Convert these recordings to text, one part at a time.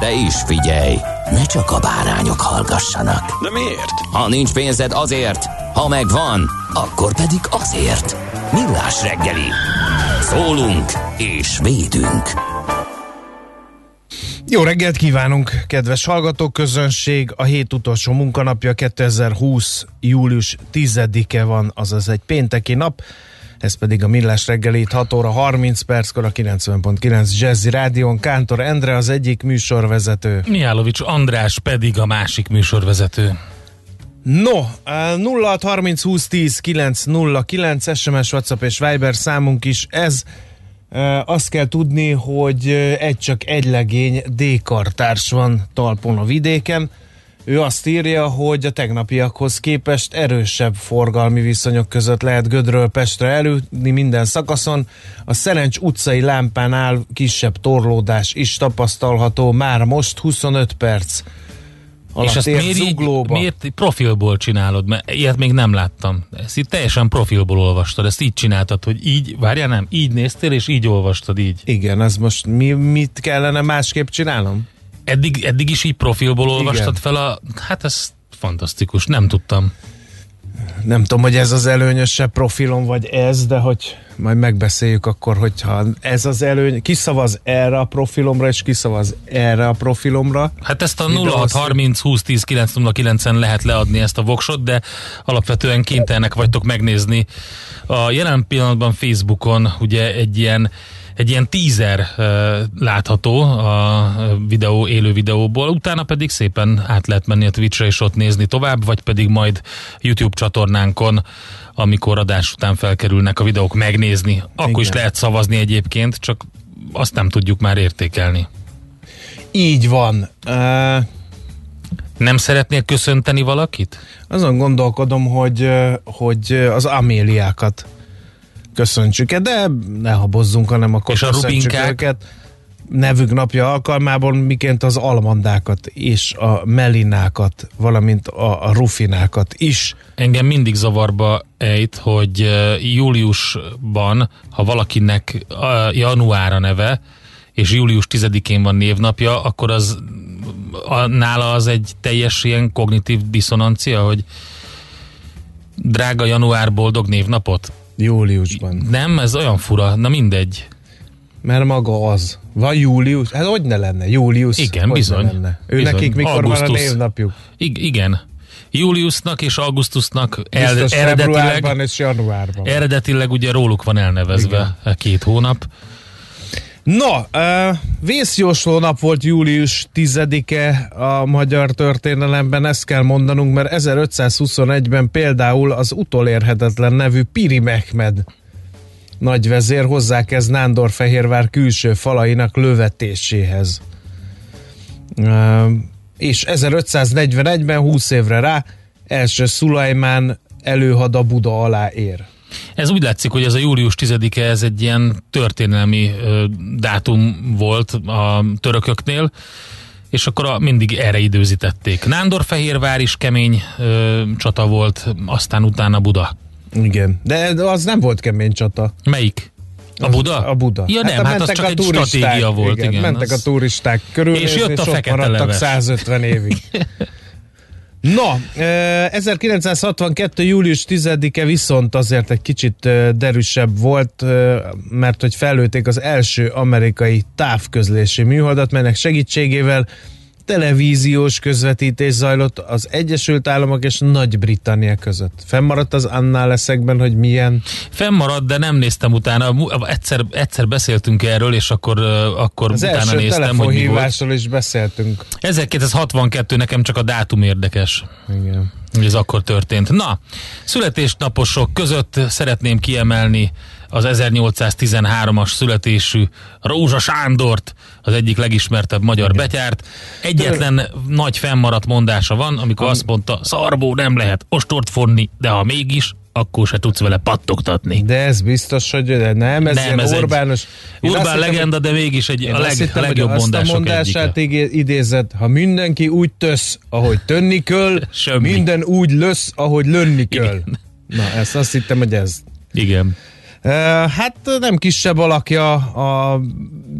De is figyelj, ne csak a bárányok hallgassanak. De miért? Ha nincs pénzed azért, ha megvan, akkor pedig azért. Millás reggeli. Szólunk és védünk. Jó reggelt kívánunk, kedves hallgatóközönség! A hét utolsó munkanapja 2020. július 10-e van, azaz egy pénteki nap. Ez pedig a Millás reggelét 6 óra 30 perckor a 90.9 Jazzy Rádion. Kántor Endre az egyik műsorvezető. Mihálovics András pedig a másik műsorvezető. No, 0630 20 10 909 SMS, WhatsApp és Viber számunk is ez. Azt kell tudni, hogy egy csak egy legény D-kartárs van talpon a vidéken. Ő azt írja, hogy a tegnapiakhoz képest erősebb forgalmi viszonyok között lehet Gödről Pestre elülni minden szakaszon. A Szerencs utcai lámpánál kisebb torlódás is tapasztalható már most 25 perc. És ezt miért, így, miért profilból csinálod? Mert ilyet még nem láttam. Ezt itt teljesen profilból olvastad, ezt így csináltad, hogy így, várjál nem, így néztél, és így olvastad így. Igen, az most mi, mit kellene másképp csinálnom? Eddig, eddig is így profilból olvastad Igen. fel a... Hát ez fantasztikus, nem tudtam. Nem tudom, hogy ez az előnyösebb profilom, vagy ez, de hogy majd megbeszéljük akkor, hogyha ez az előny, kiszavaz erre a profilomra, és kiszavaz erre a profilomra. Hát ezt a 0630 20 10 909-en lehet leadni ezt a voksot, de alapvetően kénytelenek vagytok megnézni. A jelen pillanatban Facebookon ugye egy ilyen egy ilyen uh, látható a videó, élő videóból, utána pedig szépen át lehet menni a Twitchre és ott nézni tovább, vagy pedig majd YouTube csatornánkon, amikor adás után felkerülnek a videók megnézni. Akkor Igen. is lehet szavazni egyébként, csak azt nem tudjuk már értékelni. Így van. Uh... Nem szeretnél köszönteni valakit? Azon gondolkodom, hogy, hogy az Améliákat köszöntsük de ne habozzunk, hanem akkor és a rubinkák? őket. Nevük napja alkalmából, miként az almandákat és a melinákat, valamint a, a rufinákat is. Engem mindig zavarba ejt, hogy júliusban, ha valakinek januára neve, és július 10-én van névnapja, akkor az a, nála az egy teljes ilyen kognitív diszonancia, hogy drága január boldog névnapot? Júliusban. Nem, ez olyan fura, na mindegy. Mert maga az. Van július? Hát hogy ne lenne? Július? Igen, hogy bizony. Lenne? Ő bizony. nekik mikor Augustus. van a névnapjuk? I- igen. Júliusnak és Augusztusnak el, eredetileg, és januárban. Eredetileg ugye róluk van elnevezve igen. két hónap. No, vészjósló nap volt július 10-e a magyar történelemben, ezt kell mondanunk, mert 1521-ben például az utolérhetetlen nevű Piri Mehmed nagyvezér hozzákezd Nándorfehérvár külső falainak lövetéséhez. És 1541-ben, 20 évre rá, első Szulajmán előhada Buda alá ér. Ez úgy látszik, hogy ez a július 10-e ez egy ilyen történelmi ö, dátum volt a törököknél, és akkor a, mindig erre időzítették. Nándorfehérvár is kemény ö, csata volt, aztán utána Buda. Igen, de az nem volt kemény csata. Melyik? A Buda? A Buda. Ja nem, hát, hát az csak egy stratégia volt. Igen, igen mentek az... a turisták körül, és jött a fekete maradtak leves. 150 évig. No, 1962. július 10-e viszont azért egy kicsit derűsebb volt, mert hogy felőtték az első amerikai távközlési műholdat, melynek segítségével televíziós közvetítés zajlott az Egyesült Államok és Nagy-Britannia között. Fennmaradt az annál leszekben, hogy milyen... Fennmaradt, de nem néztem utána. Egyszer, egyszer beszéltünk erről, és akkor, akkor Az utána első néztem, hogy mi volt. is beszéltünk. 1262 nekem csak a dátum érdekes. Igen. ez akkor történt. Na, születésnaposok között szeretném kiemelni az 1813-as születésű Rózsa Sándort, az egyik legismertebb magyar betyárt. Egyetlen nagy fennmaradt mondása van, amikor azt mondta, szarbó nem lehet ostort fonni, de ha mégis, akkor se tudsz vele pattogtatni. De ez biztos, hogy de nem, ez Nem, ilyen ez egy Orbános. Azt Urbán hittem, legenda, de mégis egy a leg, hittem, legjobb azt a mondását egyike. idézett, ha mindenki úgy tösz, ahogy tönni köl, Semmi. minden úgy lösz, ahogy lönni köl. Na, ezt azt hittem, hogy ez. Igen. Hát nem kisebb alakja a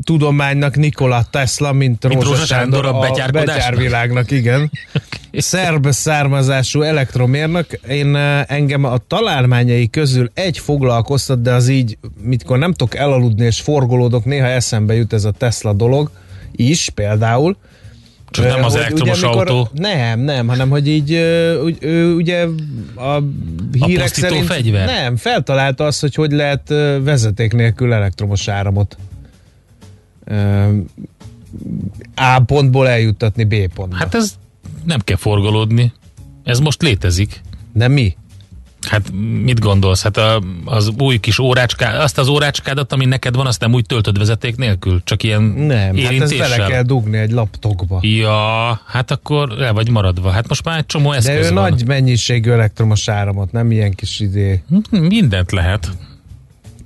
tudománynak Nikola Tesla, mint, Mint Rózsa Rózsa Sándor Sándor a a betyárvilágnak, igen. Szerb származású elektromérnök. Én engem a találmányai közül egy foglalkoztat, de az így, mikor nem tudok elaludni és forgolódok, néha eszembe jut ez a Tesla dolog is például. Csak nem az elektromos ugye, mikor- autó. Nem, nem, hanem hogy így úgy, ő, ugye a hírek pusztító szerint fegyver? nem, feltalálta azt, hogy hogy lehet vezeték nélkül elektromos áramot A pontból eljuttatni B pontba. Hát, ez nem kell forgolódni. Ez most létezik. De mi? Hát mit gondolsz? Hát a, az új kis órácská, azt az órácskádat, ami neked van, azt nem úgy töltöd vezeték nélkül? Csak ilyen Nem, hát ezt érintéssel? bele kell dugni egy laptokba. Ja, hát akkor le vagy maradva. Hát most már egy csomó De eszköz ő van. nagy mennyiségű elektromos áramot, nem ilyen kis idé. Hm, Mindent lehet.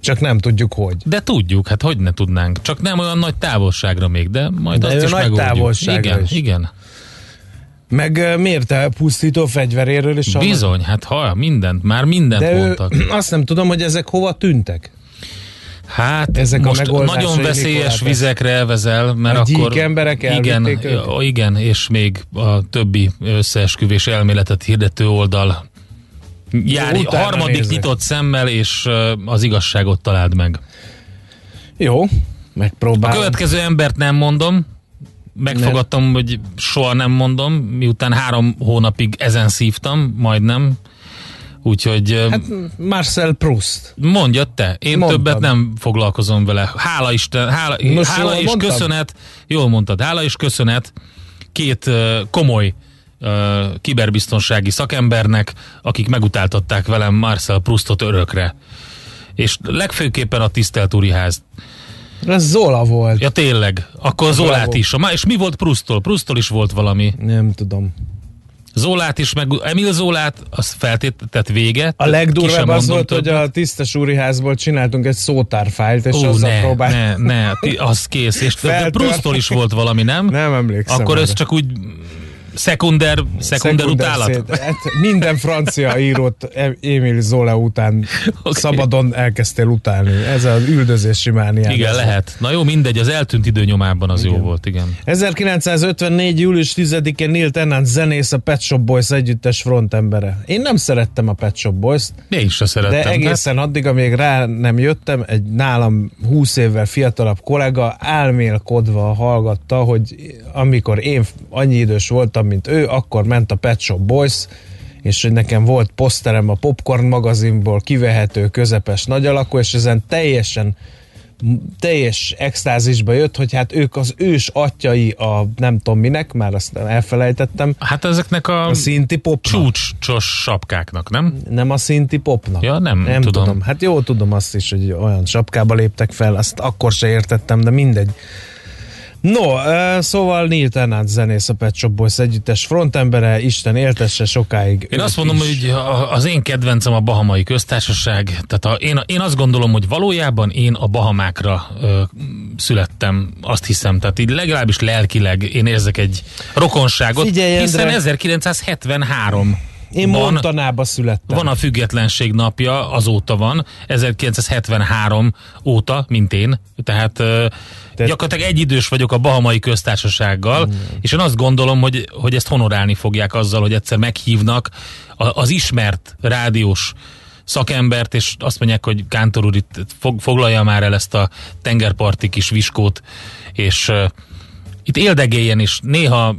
Csak nem tudjuk hogy. De tudjuk, hát hogy ne tudnánk. Csak nem olyan nagy távolságra még, de majd De azt ő is nagy megoldjuk. távolságra igen, is. igen. Meg miért a pusztító fegyveréről is? Bizony, hát ha, mindent, már mindent De ő, mondtak. azt nem tudom, hogy ezek hova tűntek. Hát Ezek a most megoldásai nagyon veszélyes vizekre elvezel, mert A akkor... emberek igen, őket? igen, és még a többi összeesküvés elméletet hirdető oldal jár, harmadik nézek. nyitott szemmel, és az igazságot találd meg. Jó, A megpróbálom. következő embert nem mondom, megfogadtam, hogy soha nem mondom, miután három hónapig ezen szívtam, majdnem, úgyhogy Hát Marcel Proust. Mondja te, én Mondtam. többet nem foglalkozom vele. Hála Isten, hála, Most hála és mondtam? köszönet, jól mondtad, hála és köszönet két uh, komoly uh, kiberbiztonsági szakembernek, akik megutáltatták velem Marcel Proustot örökre. És legfőképpen a tisztelt úriház. Ez Zola volt. Ja tényleg, akkor Zolát Bravo. is. Ma- És mi volt Prousttól? Prousttól is volt valami. Nem tudom. Zolát is, meg Emil Zolát, az feltétett vége. A legdurvább az volt, hogy többet. a tisztes úriházból csináltunk egy szótárfájlt, és Ó, azzal ne, próbáltunk. ne, ne, az kész. És de. Proustól is volt valami, nem? Nem emlékszem. Akkor ez csak úgy szekunder, szekunder utálat? szét- Hát minden francia írót Em- Émile Zola után Oké. szabadon elkezdtél utálni. Ez az üldözési mániám. Igen, lehet. Na jó, mindegy, az eltűnt időnyomában az jó volt, igen. 1954. július 10-én Neil Tennant zenész a Pet Shop Boys együttes frontembere. Én nem szerettem a Pet Shop Boys-t, Én is se szerettem. de egészen addig, amíg rá nem jöttem, egy nálam 20 évvel fiatalabb kollega álmélkodva hallgatta, hogy amikor én annyi idős voltam, mint ő, akkor ment a Pet Shop Boys, és hogy nekem volt poszterem a Popcorn magazinból, kivehető, közepes, nagy alakú, és ezen teljesen teljes extázisba jött, hogy hát ők az ős atyai a nem tudom minek, már azt elfelejtettem, Hát ezeknek a, a szinti popnak. csúcsos sapkáknak, nem? Nem a szinti popnak. Ja, nem nem tudom. tudom. Hát jó tudom azt is, hogy olyan sapkába léptek fel, azt akkor se értettem, de mindegy. No, szóval Neil Tennant zenész a Pet Shop Boys együttes frontembere, Isten éltesse sokáig. Én azt mondom, is. hogy az én kedvencem a Bahamai Köztársaság. Tehát a, én, én azt gondolom, hogy valójában én a Bahamákra ö, születtem, azt hiszem. Tehát így legalábbis lelkileg én érzek egy rokonságot, Figyelj, hiszen Endre. 1973 Én van, Montanába születtem. van a függetlenség napja, azóta van, 1973 óta, mint én, tehát Te- gyakorlatilag egy idős vagyok a Bahamai köztársasággal, és én azt gondolom, hogy, hogy ezt honorálni fogják azzal, hogy egyszer meghívnak az ismert rádiós szakembert, és azt mondják, hogy Kántor úr itt fog, foglalja már el ezt a tengerparti kis viskót, és ö, itt éldegéljen is, néha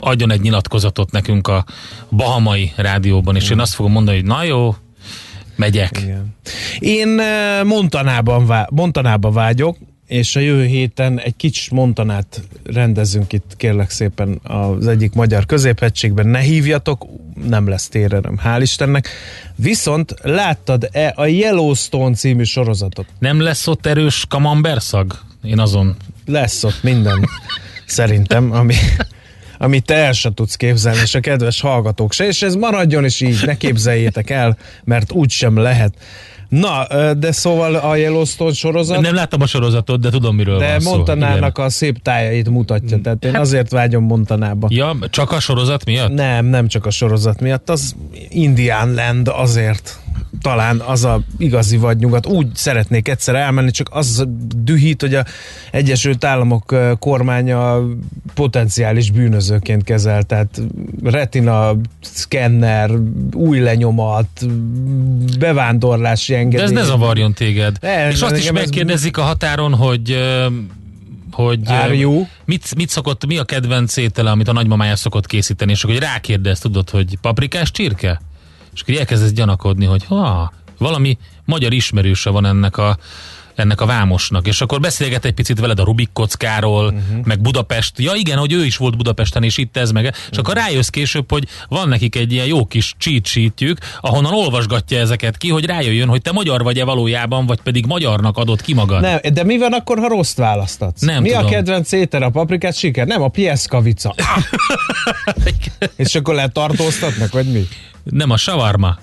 adjon egy nyilatkozatot nekünk a Bahamai rádióban, és én azt fogom mondani, hogy na jó, megyek. Igen. Én eh, Montanában, vá- Montanába vágyok, és a jövő héten egy kicsi Montanát rendezünk itt, kérlek szépen az egyik magyar középhegységben. Ne hívjatok, nem lesz tére, nem, hál' Istennek. Viszont láttad-e a Yellowstone című sorozatot? Nem lesz ott erős kamamberszag? Én azon. Lesz ott minden, szerintem, ami, amit te el se tudsz képzelni, és a kedves hallgatók se, és ez maradjon is így, ne képzeljétek el, mert úgy sem lehet. Na, de szóval a Yellowstone sorozat, Nem láttam a sorozatot, de tudom, miről de van szó. Montanának a szép tájait mutatja, tehát én azért vágyom Montanába. Ja, csak a sorozat miatt? Nem, nem csak a sorozat miatt, az Indian Land azért talán az a igazi vadnyugat. Úgy szeretnék egyszer elmenni, csak az dühít, hogy a Egyesült Államok kormánya potenciális bűnözőként kezel, tehát retina, szkenner, új lenyomat, bevándorlási De engedély. ez ne zavarjon téged. Ne, És azt is engem ez- megkérdezik a határon, hogy hogy mit, mit szokott, mi a kedvenc étele, amit a nagymamája szokott készíteni, és akkor hogy rákérdez, tudod, hogy paprikás csirke? És akkor elkezdesz gyanakodni, hogy ha, valami magyar ismerőse van ennek a ennek a vámosnak, és akkor beszélget egy picit veled a Rubik kockáról, uh-huh. meg Budapest. Ja igen, hogy ő is volt Budapesten, és itt ez meg. És uh-huh. akkor rájössz később, hogy van nekik egy ilyen jó kis cheat sheetjük, ahonnan olvasgatja ezeket ki, hogy rájöjjön, hogy te magyar vagy-e valójában, vagy pedig magyarnak adod ki magad. Nem, de mi van akkor, ha rossz választatsz? Nem mi a tudom. kedvenc étel a paprikát siker? Nem, a pieszkavica. És akkor letartóztatnak, vagy mi? Nem a savarma.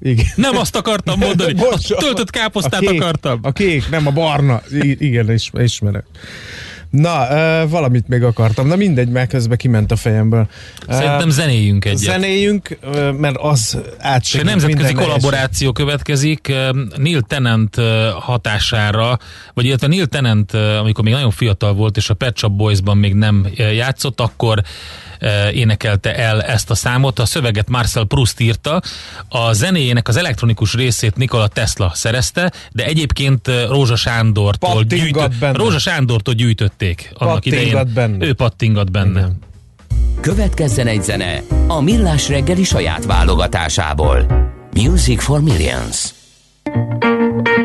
Igen. Nem azt akartam mondani. A töltött káposztát a kék, akartam. A kék, nem a barna. I- igen, is, ismerek. Na, uh, valamit még akartam. Na mindegy, mert közben kiment a fejemből. Szerintem zenéjünk egyet. Zenéjünk, mert az És átsegít egy nemzetközi minden kollaboráció következik eh, Neil Tennant hatására, vagy illetve Neil Tennant, amikor még nagyon fiatal volt, és a Pet Shop Boys-ban még nem játszott, akkor énekelte el ezt a számot. A szöveget Marcel Proust írta, a zenéjének az elektronikus részét Nikola Tesla szerezte, de egyébként Rózsa Sándortól, Pattingat benne. Rózsa Sándortól gyűjtötték annak Pattingat idején. benne. Ő pattingat benne. Igen. Következzen egy zene a Millás reggeli saját válogatásából. Music for Millions. Every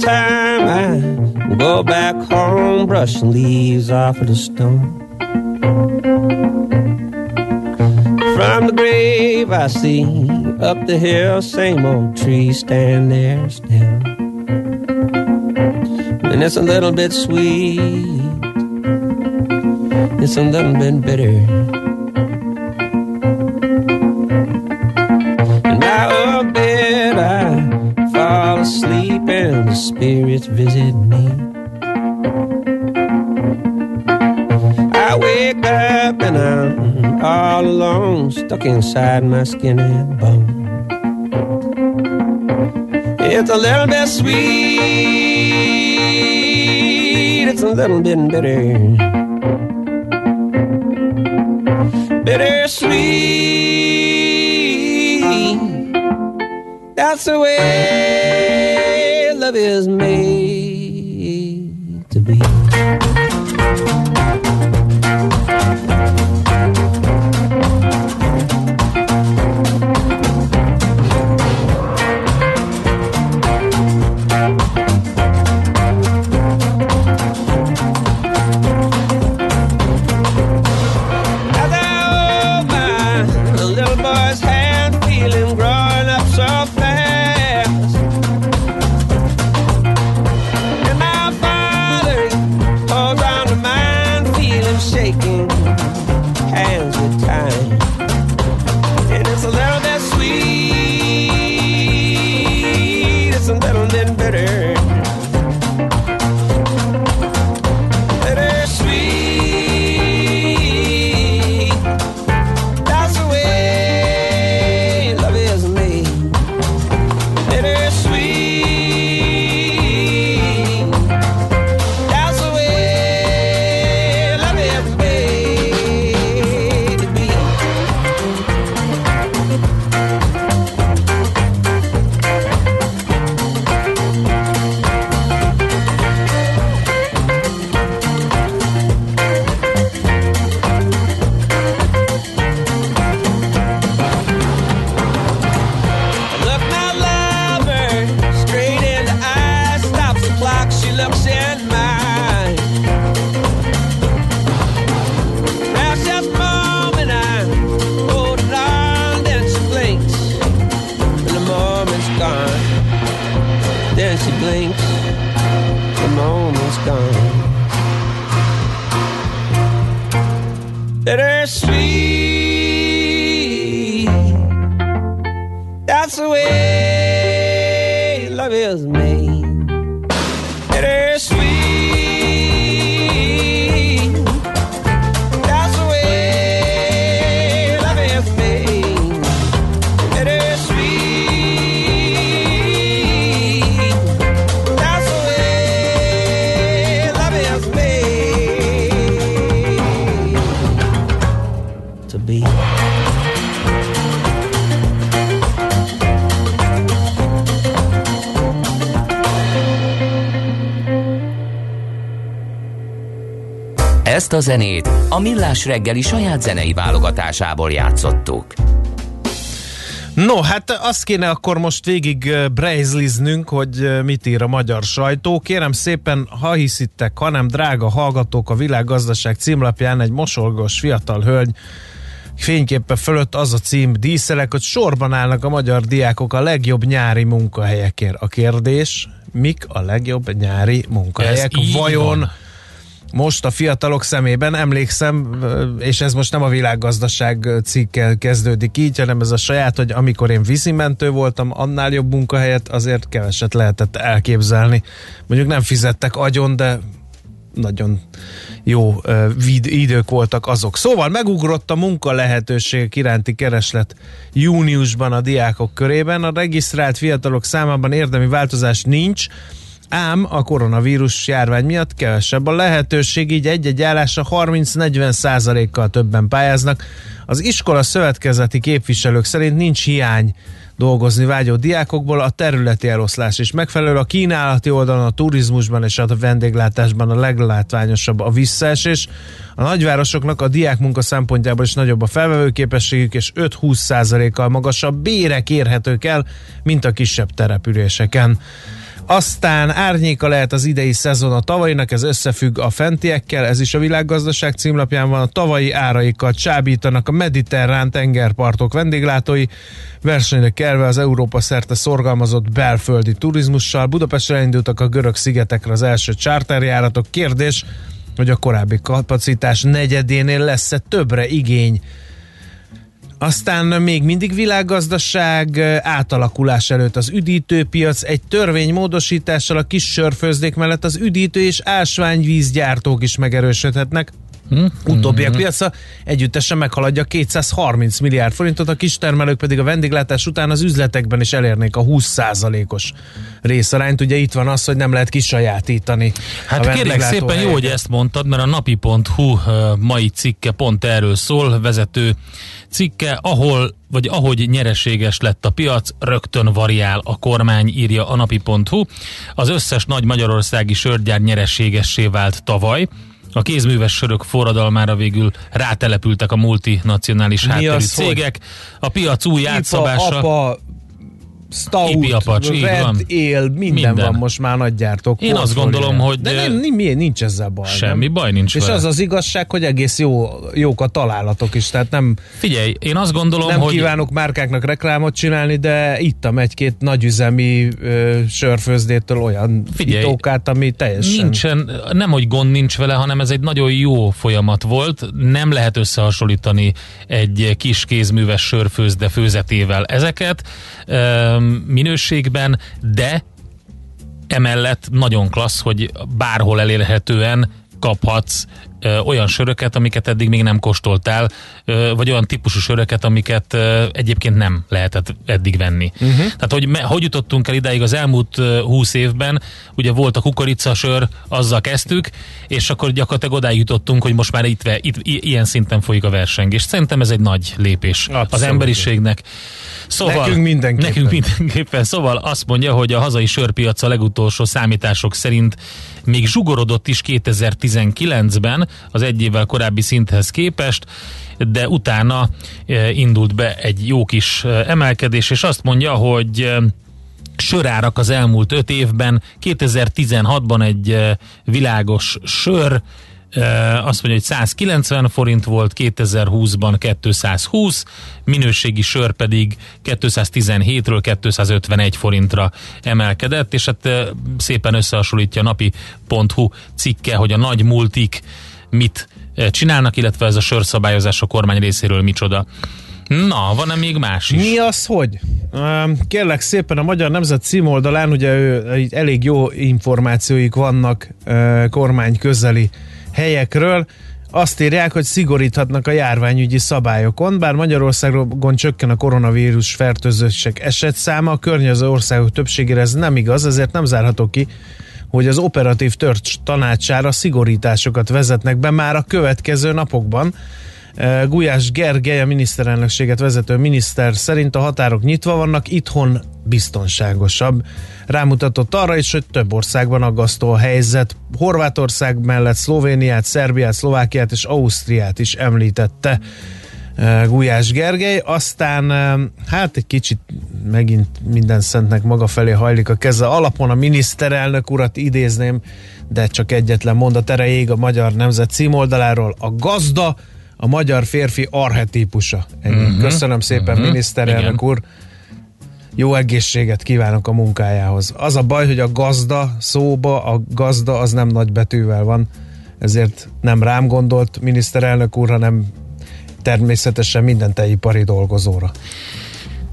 time I go back home, brushing leaves off of the stone. From the grave I see up the hill, same old tree stand there still. And it's a little bit sweet, it's a little bit bitter. Asleep and the spirits visit me. I wake up and I'm all alone, stuck inside my skin and bone. It's a little bit sweet, it's a little bit bitter. Bittersweet. That's the way love is made zenét a Millás reggeli saját zenei válogatásából játszottuk. No, hát azt kéne akkor most végig brejzliznünk, hogy mit ír a magyar sajtó. Kérem szépen, ha hiszitek, hanem drága hallgatók, a világgazdaság címlapján egy mosolgós fiatal hölgy fényképe fölött az a cím díszelek, hogy sorban állnak a magyar diákok a legjobb nyári munkahelyekért. A kérdés, mik a legjobb nyári munkahelyek? Vajon van. Most a fiatalok szemében emlékszem, és ez most nem a világgazdaság cikkel kezdődik így, hanem ez a saját, hogy amikor én vízimentő voltam, annál jobb munkahelyet azért keveset lehetett elképzelni. Mondjuk nem fizettek agyon, de nagyon jó idők voltak azok. Szóval megugrott a munka lehetőségek iránti kereslet júniusban a diákok körében. A regisztrált fiatalok számában érdemi változás nincs, ám a koronavírus járvány miatt kevesebb a lehetőség, így egy-egy állásra 30-40 százalékkal többen pályáznak. Az iskola szövetkezeti képviselők szerint nincs hiány dolgozni vágyó diákokból, a területi eloszlás is megfelelő. A kínálati oldalon, a turizmusban és a vendéglátásban a leglátványosabb a visszaesés. A nagyvárosoknak a diák munka szempontjából is nagyobb a felvevő képességük, és 5-20 százalékkal magasabb bérek érhetők el, mint a kisebb településeken. Aztán árnyéka lehet az idei szezon a tavainak, ez összefügg a fentiekkel, ez is a világgazdaság címlapján van, a tavai áraikat csábítanak a mediterrán tengerpartok vendéglátói, versenyre kelve az Európa szerte szorgalmazott belföldi turizmussal. Budapestre elindultak a görög szigetekre az első charterjáratok. Kérdés, hogy a korábbi kapacitás negyedénél lesz-e többre igény aztán még mindig világgazdaság átalakulás előtt az üdítőpiac egy törvény módosítással a kis sörfőzdék mellett az üdítő és ásványvízgyártók is megerősödhetnek. Hm? Utóbbiak piaca együttesen meghaladja 230 milliárd forintot, a kistermelők pedig a vendéglátás után az üzletekben is elérnék a 20%-os részarányt. Ugye itt van az, hogy nem lehet kisajátítani. Hát kérlek szépen jó, helyeket. hogy ezt mondtad, mert a napi.hu mai cikke pont erről szól, vezető cikke, ahol vagy ahogy nyereséges lett a piac, rögtön variál a kormány, írja a napi.hu. Az összes nagy magyarországi sörgyár nyereségessé vált tavaly. A kézműves sörök forradalmára végül rátelepültek a multinacionális hátterű az, cégek. A piac új átszabása... IPA, apa, Stout, így Red van. Ale, minden, Minden. van most már nagygyártók. Én azt gondolom, hogy, De nem, nem, nincs ezzel baj. Semmi nem? baj nincs És vele. az az igazság, hogy egész jó, jók a találatok is, tehát nem, Figyelj, én azt gondolom, nem hogy... kívánok márkáknak reklámot csinálni, de ittam egy-két nagyüzemi ö, sörfőzdétől olyan Figyelj, itókát, ami teljesen... Nincsen, nem hogy gond nincs vele, hanem ez egy nagyon jó folyamat volt. Nem lehet összehasonlítani egy kis kézműves sörfőzde főzetével ezeket öm, minőségben, de emellett nagyon klassz, hogy bárhol elérhetően kaphatsz ö, olyan söröket, amiket eddig még nem kóstoltál, ö, vagy olyan típusú söröket, amiket ö, egyébként nem lehetett eddig venni. Uh-huh. Tehát, hogy, me, hogy jutottunk el idáig az elmúlt 20 évben, ugye volt a kukoricasör, azzal kezdtük, és akkor gyakorlatilag odáig jutottunk, hogy most már itt, itt i- ilyen szinten folyik a versengés. Szerintem ez egy nagy lépés Abszolút. az emberiségnek. Szóval, Nekünk mindenképpen. Nekünk mindenképpen. Szóval azt mondja, hogy a hazai sörpiac a legutolsó számítások szerint még zsugorodott is 2019-ben az egy évvel korábbi szinthez képest, de utána e, indult be egy jó kis e, emelkedés, és azt mondja, hogy e, sörárak az elmúlt öt évben, 2016-ban egy világos sör azt mondja, hogy 190 forint volt, 2020-ban 220, minőségi sör pedig 217-ről 251 forintra emelkedett, és hát szépen összehasonlítja a napi.hu cikke, hogy a nagy multik mit csinálnak, illetve ez a sörszabályozás a kormány részéről micsoda. Na, van-e még más is? Mi az, hogy? Kérlek szépen a Magyar Nemzet címoldalán ugye ő, elég jó információik vannak kormány közeli helyekről. Azt írják, hogy szigoríthatnak a járványügyi szabályokon, bár Magyarországon csökken a koronavírus fertőzések esetszáma, a környező országok többségére ez nem igaz, ezért nem zárható ki, hogy az operatív törcs tanácsára szigorításokat vezetnek be már a következő napokban. Eh, Gulyás Gergely, a miniszterelnökséget vezető miniszter szerint a határok nyitva vannak, itthon biztonságosabb. Rámutatott arra is, hogy több országban aggasztó a helyzet. Horvátország mellett Szlovéniát, Szerbiát, Szlovákiát és Ausztriát is említette. eh, Gulyás Gergely, aztán eh, hát egy kicsit megint minden szentnek maga felé hajlik a keze. Alapon a miniszterelnök urat idézném, de csak egyetlen mondat erejéig a Magyar Nemzet címoldaláról. A gazda a magyar férfi arhetípusa. Ennyi. Uh-huh. Köszönöm szépen, uh-huh. miniszterelnök Igen. úr. Jó egészséget kívánok a munkájához. Az a baj, hogy a gazda szóba, a gazda az nem nagy betűvel van, ezért nem rám gondolt miniszterelnök úr, hanem természetesen minden tejipari dolgozóra.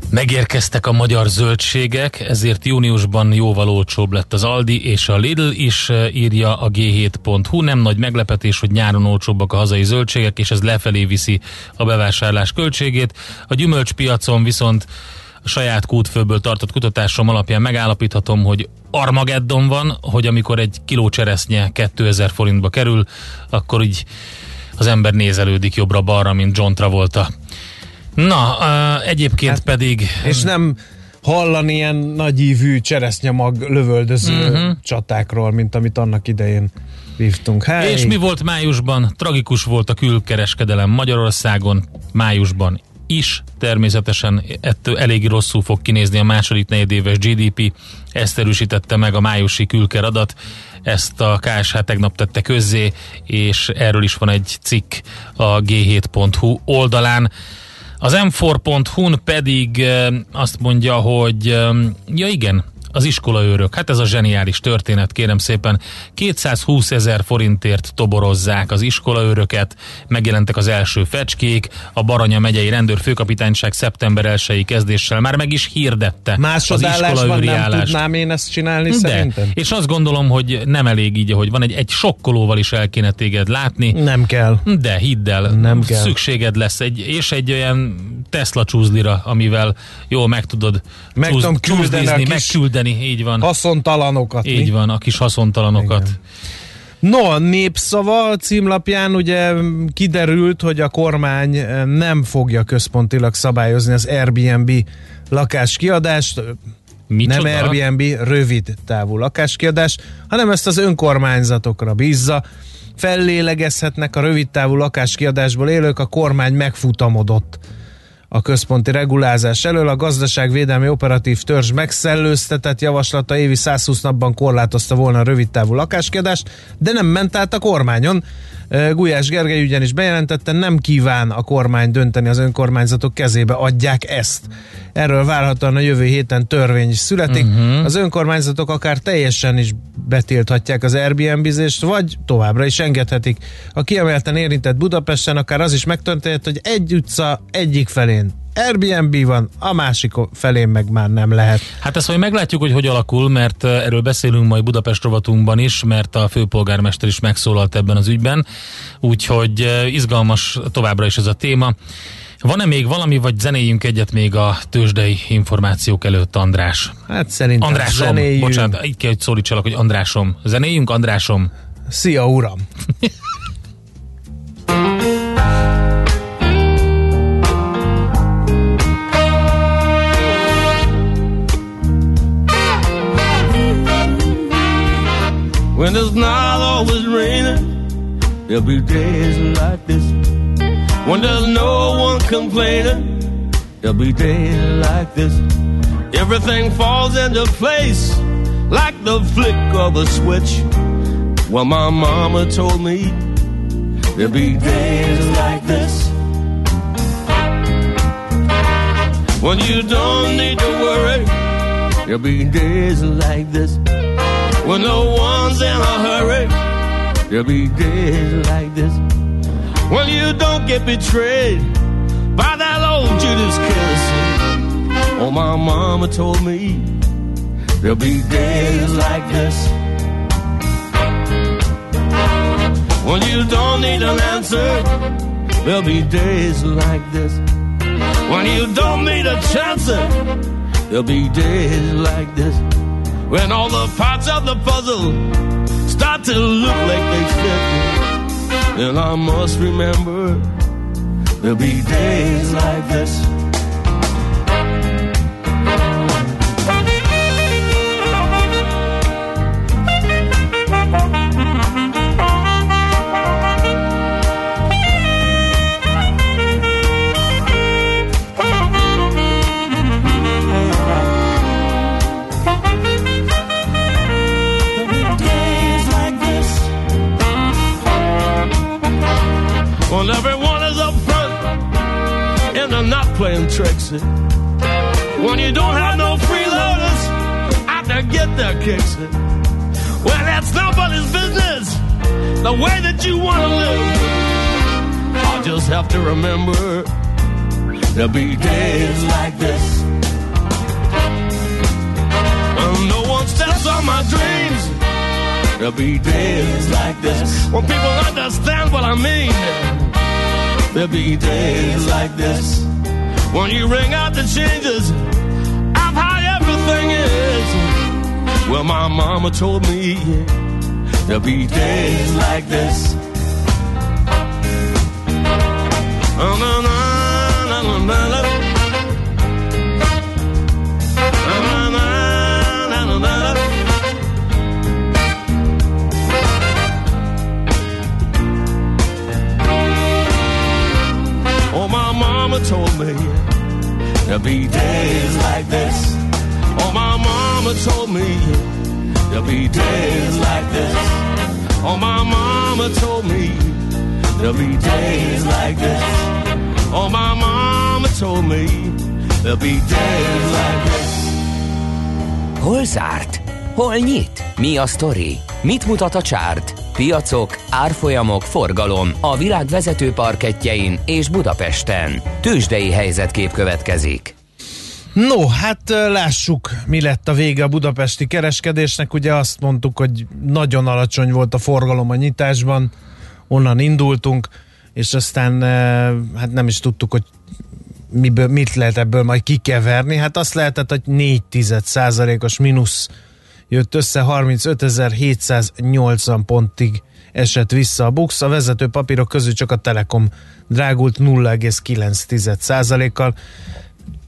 Megérkeztek a magyar zöldségek, ezért júniusban jóval olcsóbb lett az Aldi és a Lidl is, eh, írja a g7.hu. Nem nagy meglepetés, hogy nyáron olcsóbbak a hazai zöldségek, és ez lefelé viszi a bevásárlás költségét. A gyümölcspiacon viszont a saját kútfőből tartott kutatásom alapján megállapíthatom, hogy Armageddon van, hogy amikor egy kiló cseresznye 2000 forintba kerül, akkor így az ember nézelődik jobbra-balra, mint John Travolta. Na, uh, egyébként hát, pedig... És nem hallani ilyen nagyívű cseresznyemag lövöldöző uh-huh. csatákról, mint amit annak idején vívtunk. Hey. És mi volt májusban? Tragikus volt a külkereskedelem Magyarországon májusban is. Természetesen ettől elég rosszul fog kinézni a második negyedéves GDP. Ezt erősítette meg a májusi külker adat. Ezt a KSH tegnap tette közzé, és erről is van egy cikk a g7.hu oldalán. Az m4.hu-n pedig azt mondja, hogy ja igen, az iskolaőrök. Hát ez a zseniális történet, kérem szépen. 220 ezer forintért toborozzák az iskolaőröket, megjelentek az első fecskék, a Baranya megyei rendőrfőkapitányság szeptember 1 kezdéssel már meg is hirdette az Másodállásban iskolaőri nem állást. tudnám én ezt csinálni De, szerintem? és azt gondolom, hogy nem elég így, hogy van egy, egy sokkolóval is el kéne téged látni. Nem kell. De hidd el, Nem kell. szükséged lesz egy, és egy olyan Tesla csúzlira, amivel jól meg tudod Meg csúz- tudom küldeni a megküldeni, így van. Haszontalanokat. mi? így van, a kis haszontalanokat. Igen. No, a népszava címlapján ugye kiderült, hogy a kormány nem fogja központilag szabályozni az Airbnb lakáskiadást, Micsoda? nem Airbnb rövid távú lakáskiadás, hanem ezt az önkormányzatokra bízza. Fellélegezhetnek a rövid távú lakáskiadásból élők, a kormány megfutamodott a központi regulázás elől. A gazdaságvédelmi operatív törzs megszellőztetett javaslata évi 120 napban korlátozta volna a rövidtávú lakáskiadást, de nem ment át a kormányon. Gulyás Gergely ugyanis bejelentette, nem kíván a kormány dönteni, az önkormányzatok kezébe adják ezt. Erről várhatóan a jövő héten törvény is születik. Uh-huh. Az önkormányzatok akár teljesen is betilthatják az Airbnb-zést, vagy továbbra is engedhetik. A kiemelten érintett Budapesten akár az is megtörténhet, hogy egy utca egyik felén Airbnb van, a másik felén meg már nem lehet. Hát ezt majd meglátjuk, hogy hogy alakul, mert erről beszélünk majd Budapest rovatunkban is, mert a főpolgármester is megszólalt ebben az ügyben, úgyhogy izgalmas továbbra is ez a téma. Van-e még valami, vagy zenéljünk egyet még a tőzsdei információk előtt, András? Hát szerintem Andrásom, zenéljünk. bocsánat, így kell, hogy szólítsalak, hogy Andrásom. Zenéljünk, Andrásom? Szia, uram! When it's not always raining, there'll be days like this. When there's no one complaining, there'll be days like this. Everything falls into place like the flick of a switch. Well, my mama told me There'll be days like this when you don't need to worry. There'll be days like this when no one's in a hurry. There'll be days like this when you don't get betrayed by that old Judas kiss. Oh, my mama told me there'll be days like this when you don't need an answer. There'll be days like this when you don't need a chance. There'll be days like this when all the parts of the puzzle start to look like they fit. And I must remember there'll be days like this. Playing tricks. When you don't have no freeloaders out to get their kicks. Well, that's nobody's business. The way that you want to live. I just have to remember there'll be days like this. And no one steps on my dreams. There'll be days like this when people understand what I mean. There'll be days like this when you ring out the changes of how everything is. Well, my mama told me there'll be days like this. Oh, my mama told me there'll be days like this. Oh, my mama told me there'll be days like this. Oh, my mama told me there'll be days like this. Oh, my mama told me there'll be days like this. Hol zárt? Hol nyit? Mi a sztori? Mit mutat a csárt? Piacok, árfolyamok, forgalom a világ vezető parketjein és Budapesten. Tősdei helyzetkép következik. No, hát lássuk, mi lett a vége a budapesti kereskedésnek. Ugye azt mondtuk, hogy nagyon alacsony volt a forgalom a nyitásban, onnan indultunk, és aztán hát nem is tudtuk, hogy miből, mit lehet ebből majd kikeverni. Hát azt lehetett, hogy 4 os mínusz jött össze, 35.780 pontig esett vissza a BUX. A vezető papírok közül csak a Telekom drágult 0,9%-kal.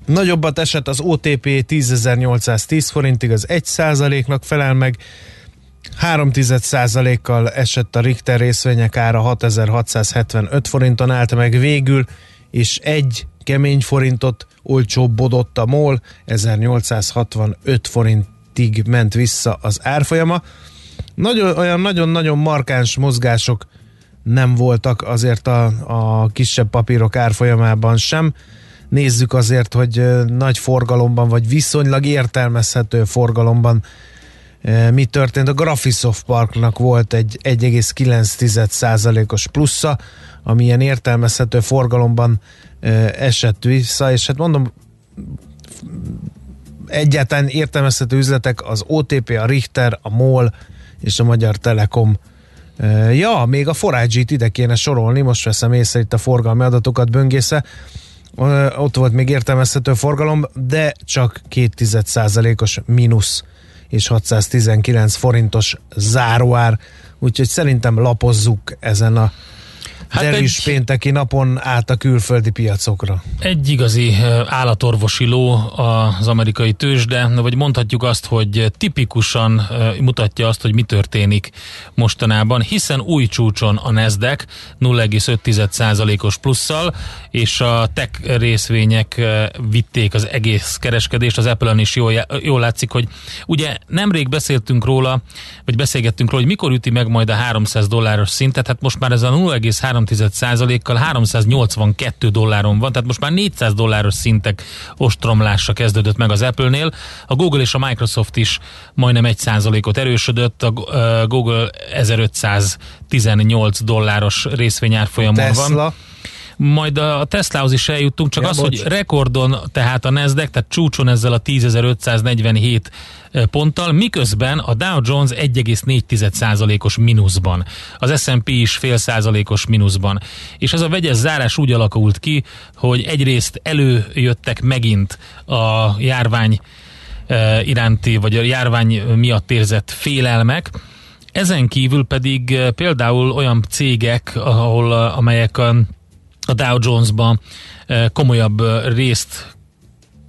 Nagyobbat esett az OTP 10.810 forintig, az 1%-nak felel meg, 3 kal esett a Richter részvények ára 6675 forinton állt meg végül, és egy kemény forintot olcsóbbodott a MOL, 1865 forintig ment vissza az árfolyama. Nagyon, olyan nagyon-nagyon markáns mozgások nem voltak azért a, a kisebb papírok árfolyamában sem. Nézzük azért, hogy nagy forgalomban, vagy viszonylag értelmezhető forgalomban mi történt. A Graphisoft Parknak volt egy 1,9%-os plusza, ami ilyen értelmezhető forgalomban esett vissza, és hát mondom, egyáltalán értelmezhető üzletek az OTP, a Richter, a MOL és a Magyar Telekom Ja, még a Forage-t ide kéne sorolni, most veszem észre itt a forgalmi adatokat böngésze. Ott volt még értelmezhető forgalom, de csak 2,1%-os mínusz és 619 forintos záróár, úgyhogy szerintem lapozzuk ezen a Hát hát derűs egy- pénteki napon át a külföldi piacokra. Egy igazi állatorvosi ló az amerikai tőzsde, vagy mondhatjuk azt, hogy tipikusan mutatja azt, hogy mi történik mostanában, hiszen új csúcson a Nasdaq 0,5%-os plusszal, és a tech részvények vitték az egész kereskedést, az Apple-on is jól, jól látszik, hogy ugye nemrég beszéltünk róla, vagy beszélgettünk róla, hogy mikor üti meg majd a 300 dolláros szintet, hát most már ez a 0,3 kal 382 dolláron van, tehát most már 400 dolláros szintek ostromlása kezdődött meg az Apple-nél. A Google és a Microsoft is majdnem 1 ot erősödött, a Google 1518 dolláros részvényárfolyamon van majd a Teslahoz is eljutunk, csak ja, az, bocs. hogy rekordon, tehát a Nasdaq, tehát csúcson ezzel a 10.547 eh, ponttal, miközben a Dow Jones 1,4%-os mínuszban, az S&P is fél százalékos mínuszban. És ez a vegyes zárás úgy alakult ki, hogy egyrészt előjöttek megint a járvány iránti, vagy a járvány miatt érzett félelmek, ezen kívül pedig például olyan cégek, ahol, amelyek a a Dow Jones-ban komolyabb részt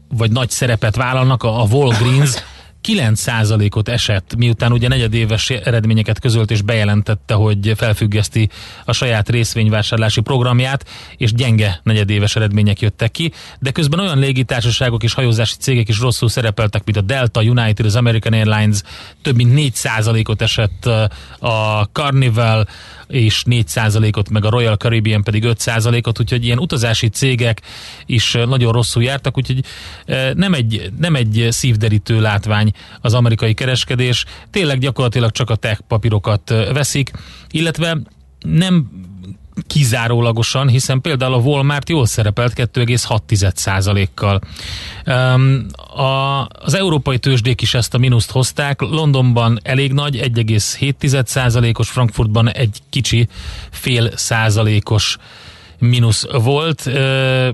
vagy nagy szerepet vállalnak, a Walgreens 9%-ot esett, miután ugye negyedéves eredményeket közölt és bejelentette, hogy felfüggeszti a saját részvényvásárlási programját, és gyenge negyedéves eredmények jöttek ki, de közben olyan légitársaságok és hajózási cégek is rosszul szerepeltek, mint a Delta, United, az American Airlines, több mint 4%-ot esett a Carnival, és 4%-ot, meg a Royal Caribbean pedig 5%-ot, úgyhogy ilyen utazási cégek is nagyon rosszul jártak, úgyhogy nem egy, nem egy szívderítő látvány az amerikai kereskedés, tényleg gyakorlatilag csak a tech papírokat veszik, illetve nem kizárólagosan, hiszen például a Walmart jól szerepelt 2,6%-kal. Um, a, az európai tőzsdék is ezt a mínuszt hozták, Londonban elég nagy, 1,7%-os, Frankfurtban egy kicsi fél százalékos mínusz volt, uh,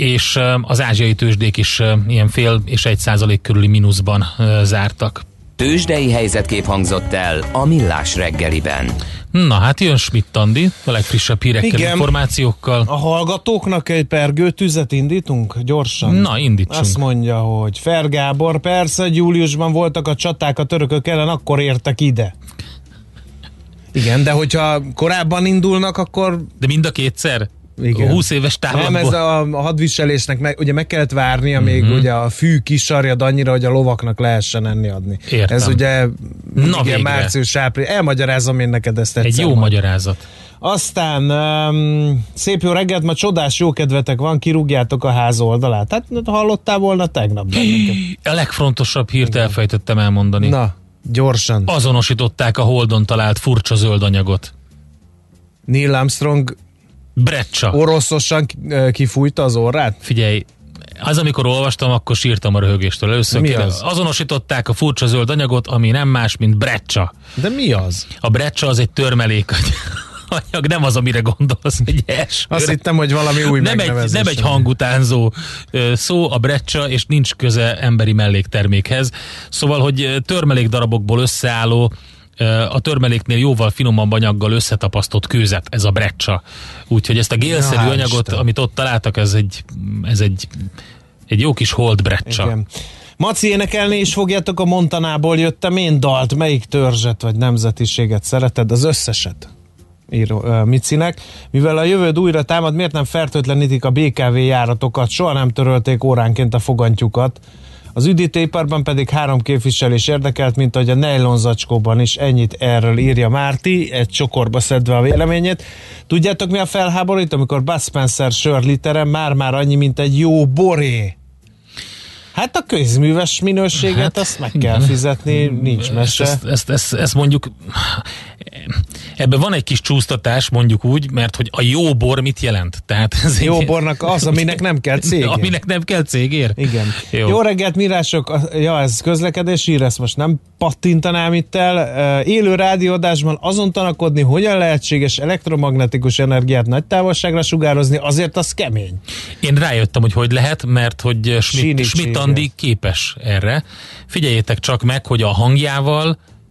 és az ázsiai tőzsdék is ilyen fél és egy százalék körüli mínuszban zártak. Tőzsdei helyzetkép hangzott el a Millás reggeliben. Na hát jön Schmidt Andi, a legfrissebb hírekkel, Igen. információkkal. A hallgatóknak egy pergő tüzet indítunk gyorsan? Na, indítsunk. Azt mondja, hogy Fergábor, persze, júliusban voltak a csaták a törökök ellen, akkor értek ide. Igen, de hogyha korábban indulnak, akkor... De mind a kétszer? Igen. 20 éves távlatból. Nem, ez a, a hadviselésnek meg, ugye meg kellett várnia mm-hmm. még ugye a fű kisarjad annyira, hogy a lovaknak lehessen enni adni. Értem. Ez ugye Na igen, március, április. Elmagyarázom én neked ezt egyszer. Egy jó majd. magyarázat. Aztán um, szép jó reggelt, ma csodás jó kedvetek van, kirúgjátok a ház oldalát. Hát hallottál volna tegnap bennünket. A legfontosabb hírt Igen. elfejtettem elmondani. Na, gyorsan. Azonosították a Holdon talált furcsa zöld anyagot. Neil Armstrong Breccia. Oroszosan kifújta az orrát? Figyelj, az, amikor olvastam, akkor sírtam a röhögéstől. Először mi az? azonosították a furcsa zöld anyagot, ami nem más, mint breccia. De mi az? A breccia az egy törmelék anyag, nem az, amire gondolsz, egy es. Azt hittem, hogy valami új nem egy, nem egy hangutánzó szó a breccia, és nincs köze emberi melléktermékhez. Szóval, hogy törmelék darabokból összeálló a törmeléknél jóval finomabb anyaggal összetapasztott kőzet, ez a breccia. Úgyhogy ezt a gélszerű ja, anyagot, Isten. amit ott találtak, ez egy, ez egy, egy jó kis hold breccia. Igen. Maci énekelni is fogjátok, a Montanából jöttem én dalt, melyik törzset vagy nemzetiséget szereted? Az összeset író uh, Micinek. Mivel a jövőd újra támad, miért nem fertőtlenítik a BKV járatokat? Soha nem törölték óránként a fogantyukat. Az üdítőiparban pedig három képviselés érdekelt, mint ahogy a nylon zacskóban is ennyit erről írja Márti, egy csokorba szedve a véleményét. Tudjátok mi a felháborító, amikor Bud Spencer sörlitere már-már annyi, mint egy jó boré? Hát a közműves minőséget hát, azt meg kell fizetni, nincs mese. Ezt, ezt, ezt, ezt mondjuk ebben van egy kis csúsztatás, mondjuk úgy, mert hogy a jó bor mit jelent? Tehát ez jó egy... bornak az, aminek nem kell cégér. Aminek nem kell cégér? Igen. Jó, jó reggelt, mirások. Ja, ez közlekedés ír, ezt most nem pattintanám itt el. Élő rádióadásban azon tanakodni, hogyan lehetséges elektromagnetikus energiát nagy távolságra sugározni, azért az kemény. Én rájöttem, hogy hogy lehet, mert hogy Schmidt, Schmidt Andi képes erre. Figyeljétek csak meg, hogy a hangjával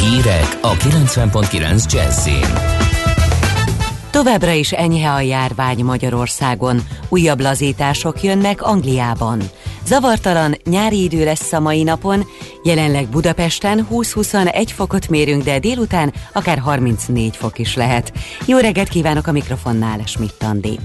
Hírek a 90.9 Jazzin. Továbbra is enyhe a járvány Magyarországon. Újabb lazítások jönnek Angliában. Zavartalan nyári idő lesz a mai napon, jelenleg Budapesten 20-21 fokot mérünk, de délután akár 34 fok is lehet. Jó reggelt kívánok a mikrofonnál, Schmidt Andi.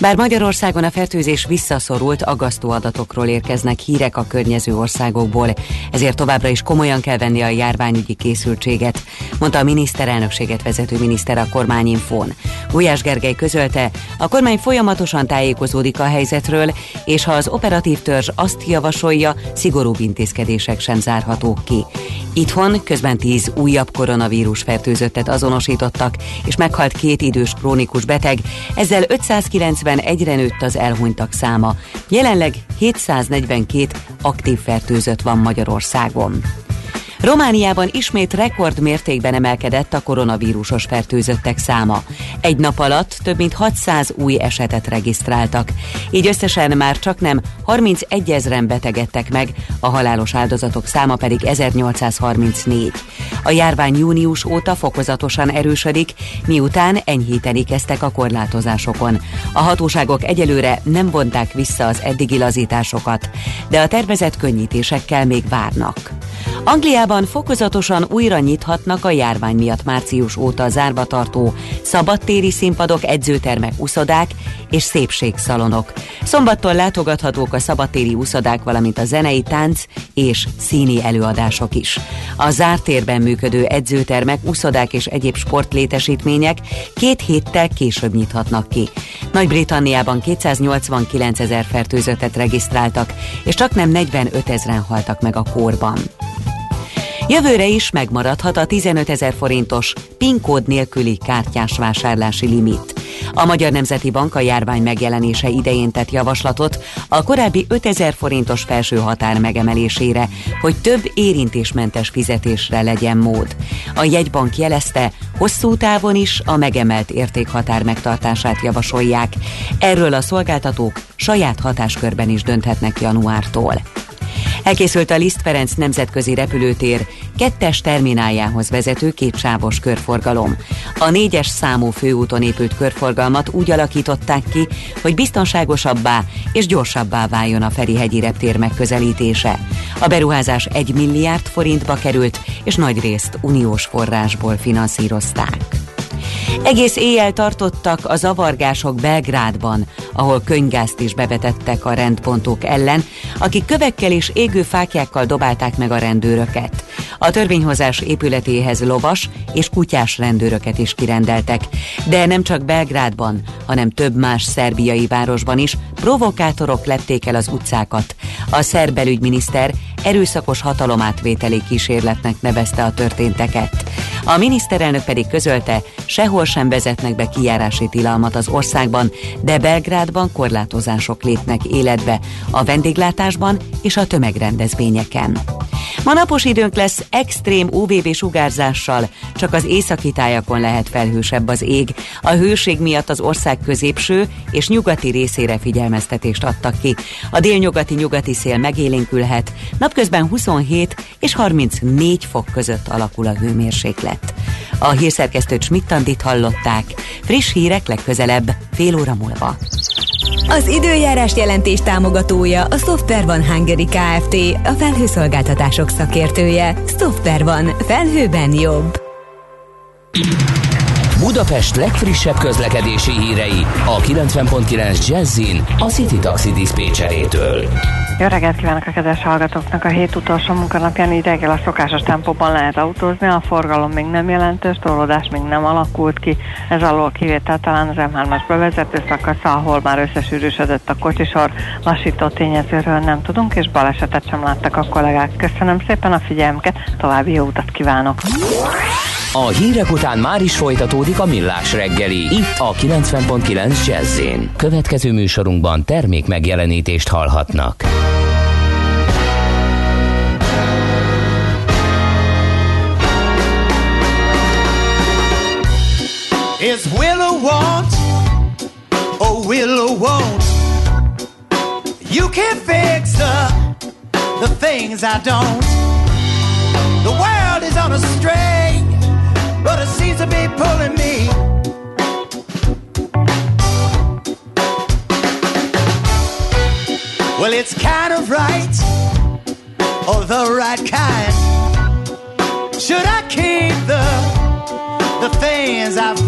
Bár Magyarországon a fertőzés visszaszorult, aggasztó adatokról érkeznek hírek a környező országokból, ezért továbbra is komolyan kell venni a járványügyi készültséget, mondta a miniszterelnökséget vezető miniszter a kormányinfón. Gulyás Gergely közölte, a kormány folyamatosan tájékozódik a helyzetről, és ha az operatív törzs azt javasolja, szigorúbb intézkedések sem zárhatók ki. Itthon közben tíz újabb koronavírus fertőzöttet azonosítottak, és meghalt két idős krónikus beteg, ezzel 591-re nőtt az elhunytak száma. Jelenleg 742 aktív fertőzött van Magyarországon. Romániában ismét rekord mértékben emelkedett a koronavírusos fertőzöttek száma. Egy nap alatt több mint 600 új esetet regisztráltak. Így összesen már csak nem 31 ezeren betegedtek meg, a halálos áldozatok száma pedig 1834. A járvány június óta fokozatosan erősödik, miután enyhíteni kezdtek a korlátozásokon. A hatóságok egyelőre nem vonták vissza az eddigi lazításokat, de a tervezett könnyítésekkel még várnak. Angliában fokozatosan újra nyithatnak a járvány miatt március óta zárva tartó szabadtéri színpadok, edzőtermek, uszodák és szépségszalonok. Szombattól látogathatók a szabadtéri uszodák, valamint a zenei tánc és színi előadások is. A zárt térben működő edzőtermek, uszodák és egyéb sportlétesítmények két héttel később nyithatnak ki. Nagy-Britanniában 289 ezer fertőzöttet regisztráltak, és csak nem 45 ezeren haltak meg a kórban. Jövőre is megmaradhat a 15 ezer forintos PIN kód nélküli kártyás vásárlási limit. A Magyar Nemzeti Bank a járvány megjelenése idején tett javaslatot a korábbi 5000 forintos felső határ megemelésére, hogy több érintésmentes fizetésre legyen mód. A jegybank jelezte, hosszú távon is a megemelt értékhatár megtartását javasolják. Erről a szolgáltatók saját hatáskörben is dönthetnek januártól. Elkészült a Liszt Ferenc nemzetközi repülőtér kettes termináljához vezető kétsávos körforgalom. A négyes számú főúton épült körforgalmat úgy alakították ki, hogy biztonságosabbá és gyorsabbá váljon a Ferihegyi reptér megközelítése. A beruházás egy milliárd forintba került, és nagyrészt uniós forrásból finanszírozták. Egész éjjel tartottak a zavargások Belgrádban, ahol könygázt is bevetettek a rendpontok ellen, akik kövekkel és égő fákjákkal dobálták meg a rendőröket. A törvényhozás épületéhez lovas és kutyás rendőröket is kirendeltek. De nem csak Belgrádban, hanem több más szerbiai városban is provokátorok lepték el az utcákat. A szerb belügyminiszter erőszakos hatalomátvételi kísérletnek nevezte a történteket. A miniszterelnök pedig közölte, sehol sem vezetnek be kijárási tilalmat az országban, de Belgrádban korlátozások lépnek életbe a vendéglátásban és a tömegrendezvényeken. Ma napos időnk lesz extrém UVB sugárzással, csak az északi tájakon lehet felhősebb az ég. A hőség miatt az ország középső és nyugati részére figyelmeztetést adtak ki. A délnyugati nyugati szél megélénkülhet, napközben 27 és 34 fok között alakul a hőmérséklet. A hírszerkesztőt Schmidt-Tandit hallották. Friss hírek legközelebb, fél óra múlva. Az időjárás jelentés támogatója a Software van Hungary Kft. A felhőszolgáltatások szakértője. Software van. Felhőben jobb. Budapest legfrissebb közlekedési hírei a 90.9 Jazzin a City Taxi Dispécsejétől. Jó reggelt kívánok a kedves hallgatóknak! A hét utolsó munkanapján így reggel a szokásos tempóban lehet autózni, a forgalom még nem jelentős, torlódás még nem alakult ki, ez alól kivétel talán az M3-as bevezető szakasz, ahol már összesűrűsödött a kocsisor, lassító tényezőről nem tudunk, és balesetet sem láttak a kollégák. Köszönöm szépen a figyelmüket, további jó utat kívánok! A hírek után már is folytatódik a millás reggeli, itt a 90.9 jazz Következő műsorunkban termék megjelenítést hallhatnak. Is Willow want, oh Willow won't. You can't fix the, the things I don't. The world is on a string, but it seems to be pulling me. Well, it's kind of right, or the right kind. Should I keep the the things I've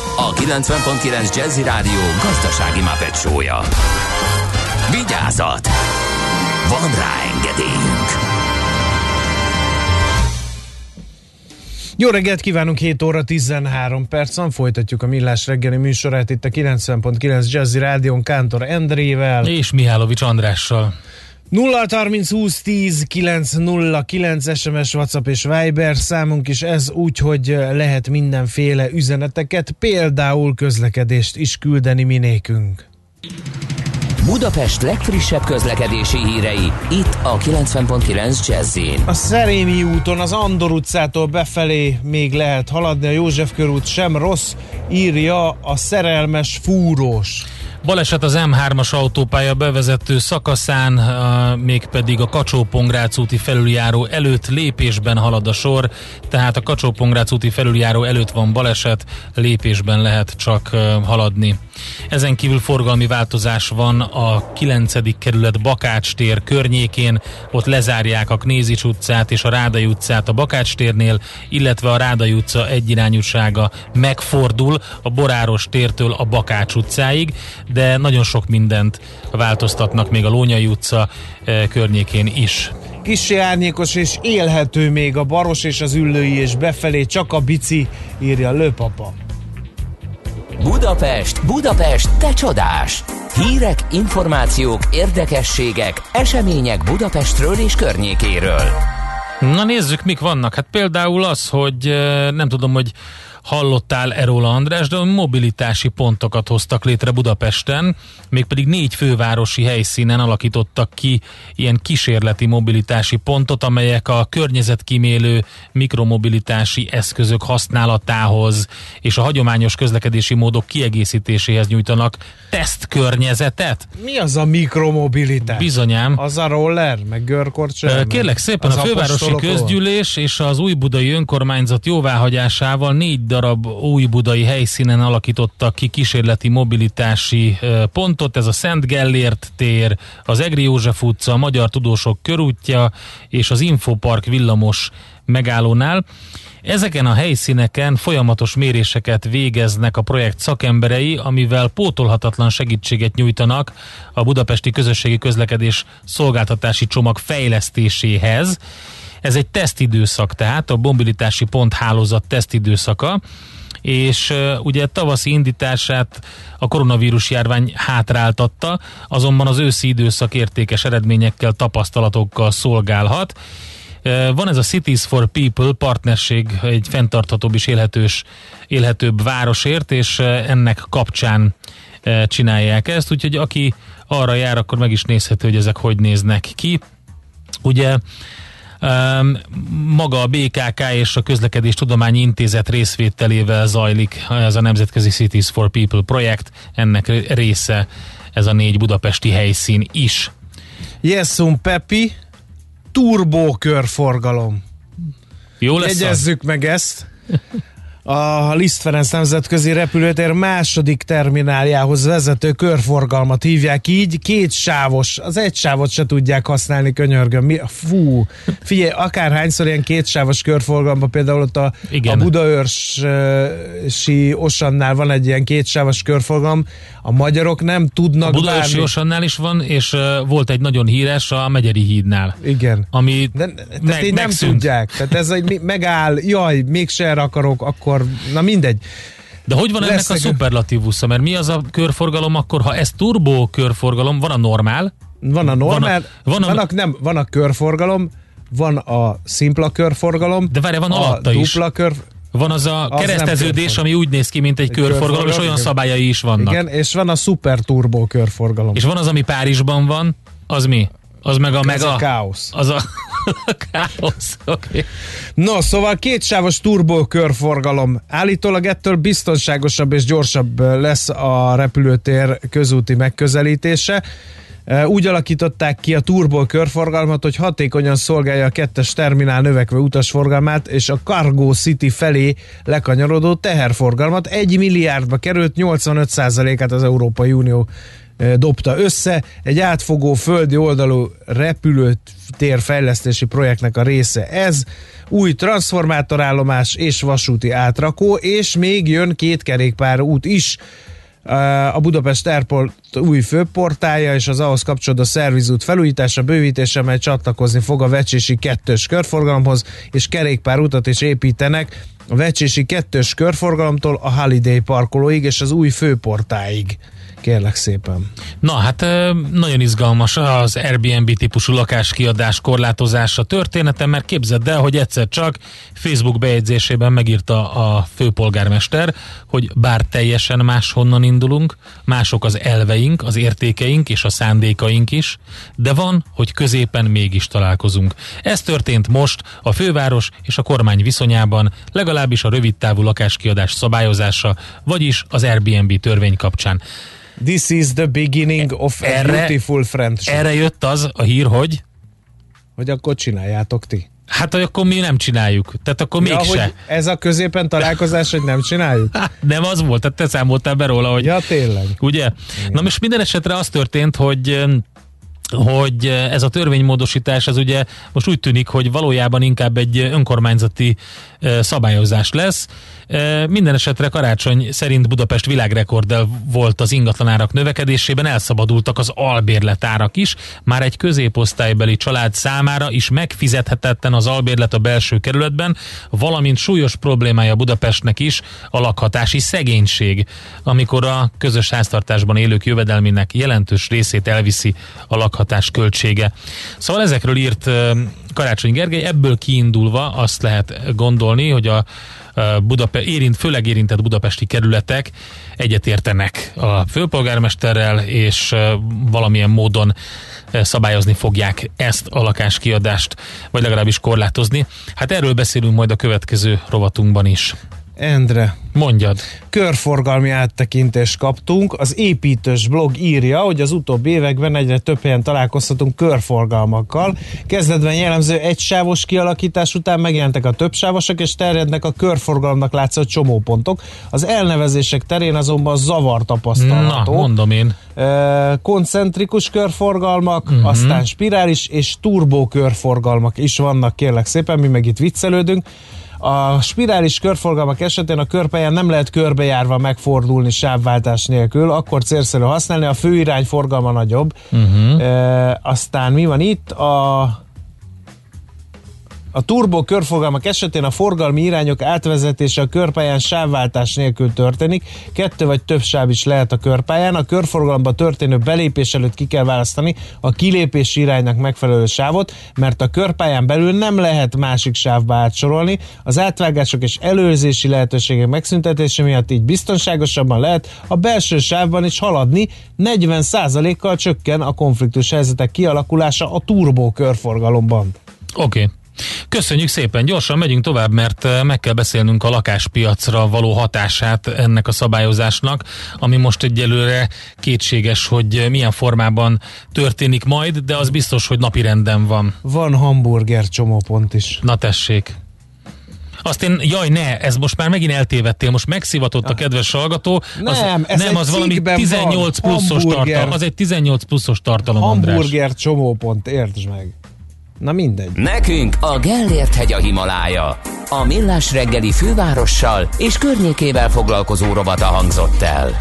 a 90.9 Jazzy Rádió gazdasági mapetsója. Vigyázat! Van rá engedélyünk! Jó reggelt kívánunk, 7 óra 13 percen. Folytatjuk a Millás reggeli műsorát itt a 90.9 Jazzy Rádion Kántor Endrével. És Mihálovics Andrással. 0 30 20 10 909 SMS, WhatsApp és Viber számunk is ez úgy, hogy lehet mindenféle üzeneteket, például közlekedést is küldeni minékünk. Budapest legfrissebb közlekedési hírei, itt a 90.9 jazz A Szerémi úton az Andor utcától befelé még lehet haladni, a József körút sem rossz, írja a szerelmes fúrós. Baleset az M3-as autópálya bevezető szakaszán, mégpedig a kacsó úti felüljáró előtt lépésben halad a sor, tehát a kacsó úti felüljáró előtt van baleset, lépésben lehet csak haladni. Ezen kívül forgalmi változás van a 9. kerület Bakács tér környékén, ott lezárják a Knézics utcát és a Rádai utcát a Bakács térnél, illetve a Rádai utca egyirányúsága megfordul a Boráros tértől a Bakács utcáig, de nagyon sok mindent változtatnak még a Lónyai utca eh, környékén is. Kissé árnyékos és élhető még a Baros és az Üllői és befelé csak a bici, írja Lőpapa. Budapest, Budapest, te csodás! Hírek, információk, érdekességek, események Budapestről és környékéről. Na nézzük, mik vannak. Hát például az, hogy eh, nem tudom, hogy hallottál Eróla András, de mobilitási pontokat hoztak létre Budapesten, mégpedig négy fővárosi helyszínen alakítottak ki ilyen kísérleti mobilitási pontot, amelyek a környezetkímélő mikromobilitási eszközök használatához és a hagyományos közlekedési módok kiegészítéséhez nyújtanak tesztkörnyezetet. Mi az a mikromobilitás? Bizonyám. Az a roller, meg görkorcsol? Kérlek szépen, a fővárosi közgyűlés és az új budai önkormányzat jóváhagyásával négy darab új budai helyszínen alakítottak ki kísérleti mobilitási pontot. Ez a Szent Gellért tér, az Egri József utca, a Magyar Tudósok körútja és az Infopark villamos megállónál. Ezeken a helyszíneken folyamatos méréseket végeznek a projekt szakemberei, amivel pótolhatatlan segítséget nyújtanak a budapesti közösségi közlekedés szolgáltatási csomag fejlesztéséhez ez egy tesztidőszak, tehát a mobilitási pont hálózat tesztidőszaka, és ugye tavaszi indítását a koronavírus járvány hátráltatta, azonban az őszi időszak értékes eredményekkel, tapasztalatokkal szolgálhat. Van ez a Cities for People partnerség egy fenntarthatóbb és élhetős, élhetőbb városért, és ennek kapcsán csinálják ezt, úgyhogy aki arra jár, akkor meg is nézhető, hogy ezek hogy néznek ki. Ugye maga a BKK és a Közlekedés Tudományi Intézet részvételével zajlik ez a Nemzetközi Cities for People projekt, ennek része ez a négy budapesti helyszín is. Jessum Pepi, turbo körforgalom. Jó lesz Jegyezzük az? meg ezt a Liszt Ferenc nemzetközi repülőtér második termináljához vezető körforgalmat hívják így, két sávos, az egy sávot se tudják használni, könyörgöm. Mi, fú, figyelj, akárhányszor ilyen két sávos körforgalma, például ott a, a Budaörsi Osannál van egy ilyen két sávos körforgalom, a magyarok nem tudnak A Budaörsi Osannál is van, és uh, volt egy nagyon híres a Megyeri hídnál. Igen. Ami De, meg, nem tudják. Tehát ez egy megáll, jaj, mégse erre akarok, akkor na mindegy. De hogy van ennek a szuperlatívusza? Mert mi az a körforgalom akkor, ha ez turbo körforgalom, van a normál? Van a normál, van a, van a, van a, nem, van a körforgalom, van a szimpla körforgalom, de várj, van alatta a dupla is. Kör, van az a az kereszteződés, ami úgy néz ki, mint egy, egy körforgalom, körforgalom, és olyan igen. szabályai is vannak. Igen, és van a szuper turbo körforgalom. És van az, ami Párizsban van, az mi? Az meg a Ez mega... a káosz. Az a káosz, okay. No, szóval kétsávos turbo körforgalom. Állítólag ettől biztonságosabb és gyorsabb lesz a repülőtér közúti megközelítése. Úgy alakították ki a turbo körforgalmat, hogy hatékonyan szolgálja a kettes terminál növekvő utasforgalmát és a Cargo City felé lekanyarodó teherforgalmat. Egy milliárdba került 85%-át az Európai Unió dobta össze. Egy átfogó földi oldalú repülőtér fejlesztési projektnek a része ez. Új transformátorállomás és vasúti átrakó, és még jön két kerékpár út is a Budapest Airport új főportája és az ahhoz kapcsolódó szervizút felújítása, bővítése, mely csatlakozni fog a Vecsési kettős körforgalomhoz, és kerékpárutat is építenek a Vecsési kettős körforgalomtól a Holiday parkolóig és az új főportáig. Kérlek szépen. Na hát nagyon izgalmas az Airbnb típusú lakáskiadás korlátozása története, mert képzeld el, hogy egyszer csak Facebook bejegyzésében megírta a főpolgármester, hogy bár teljesen máshonnan indulunk, mások az elveink, az értékeink és a szándékaink is, de van, hogy középen mégis találkozunk. Ez történt most a főváros és a kormány viszonyában, legalábbis a rövidtávú lakáskiadás szabályozása, vagyis az Airbnb törvény kapcsán. This is the beginning of a Erre- beautiful friendship. Erre jött az a hír, hogy Hogy akkor csináljátok ti. hát hogy akkor mi nem csináljuk. Tehát akkor Ja, mégse. ez a középen találkozás, hogy nem csináljuk? Hát, nem az volt, tehát te számoltál be róla, hogy Ja, tényleg. Ugye? Na most minden esetre az történt, hogy hogy ez a törvénymódosítás az ugye most úgy tűnik, hogy valójában inkább egy önkormányzati eh, szabályozás lesz. Minden esetre karácsony szerint Budapest világrekorddel volt az ingatlanárak növekedésében, elszabadultak az albérletárak is. Már egy középosztálybeli család számára is megfizethetetlen az albérlet a belső kerületben, valamint súlyos problémája Budapestnek is a lakhatási szegénység, amikor a közös háztartásban élők jövedelmének jelentős részét elviszi a lakhatás költsége. Szóval ezekről írt Karácsony Gergely, ebből kiindulva azt lehet gondolni, hogy a Budape- érint, főleg érintett budapesti kerületek egyetértenek a főpolgármesterrel, és valamilyen módon szabályozni fogják ezt a lakáskiadást, vagy legalábbis korlátozni. Hát erről beszélünk majd a következő rovatunkban is. Endre, Mondjad. körforgalmi áttekintést kaptunk. Az építős blog írja, hogy az utóbbi években egyre több helyen találkozhatunk körforgalmakkal. Kezdetben jellemző egysávos kialakítás után megjelentek a többsávosok, és terjednek a körforgalomnak látszó csomópontok. Az elnevezések terén azonban zavar Na, tapasztalható. mondom én. Koncentrikus körforgalmak, uh-huh. aztán spirális és turbó körforgalmak is vannak, kérlek szépen, mi meg itt viccelődünk. A spirális körforgalmak esetén a körpályán nem lehet körbejárva megfordulni sávváltás nélkül, akkor célszerű használni, a főirány forgalma nagyobb. Uh-huh. E, aztán mi van itt? A a turbó körforgalmak esetén a forgalmi irányok átvezetése a körpályán sávváltás nélkül történik. Kettő vagy több sáv is lehet a körpályán. A körforgalomba történő belépés előtt ki kell választani a kilépési iránynak megfelelő sávot, mert a körpályán belül nem lehet másik sávba átsorolni. Az átvágások és előzési lehetőségek megszüntetése miatt így biztonságosabban lehet a belső sávban is haladni. 40%-kal csökken a konfliktus helyzetek kialakulása a turbó körforgalomban. Oké. Okay. Köszönjük szépen, gyorsan megyünk tovább, mert eh, meg kell beszélnünk a lakáspiacra való hatását ennek a szabályozásnak, ami most egyelőre kétséges, hogy milyen formában történik majd, de az biztos, hogy napi renden van. Van hamburger csomópont is. Na tessék. Azt én, jaj ne, ez most már megint eltévedtél, most megszivatott a kedves hallgató. Az, Nem, ez nem, az valami cikkben 18 van. pluszos Hamburger. tartalom. Az egy 18 pluszos tartalom, András. Hamburger csomópont, értsd meg. Na mindegy. Nekünk a Gellért hegy a Himalája. A Millás reggeli fővárossal és környékével foglalkozó robata hangzott el.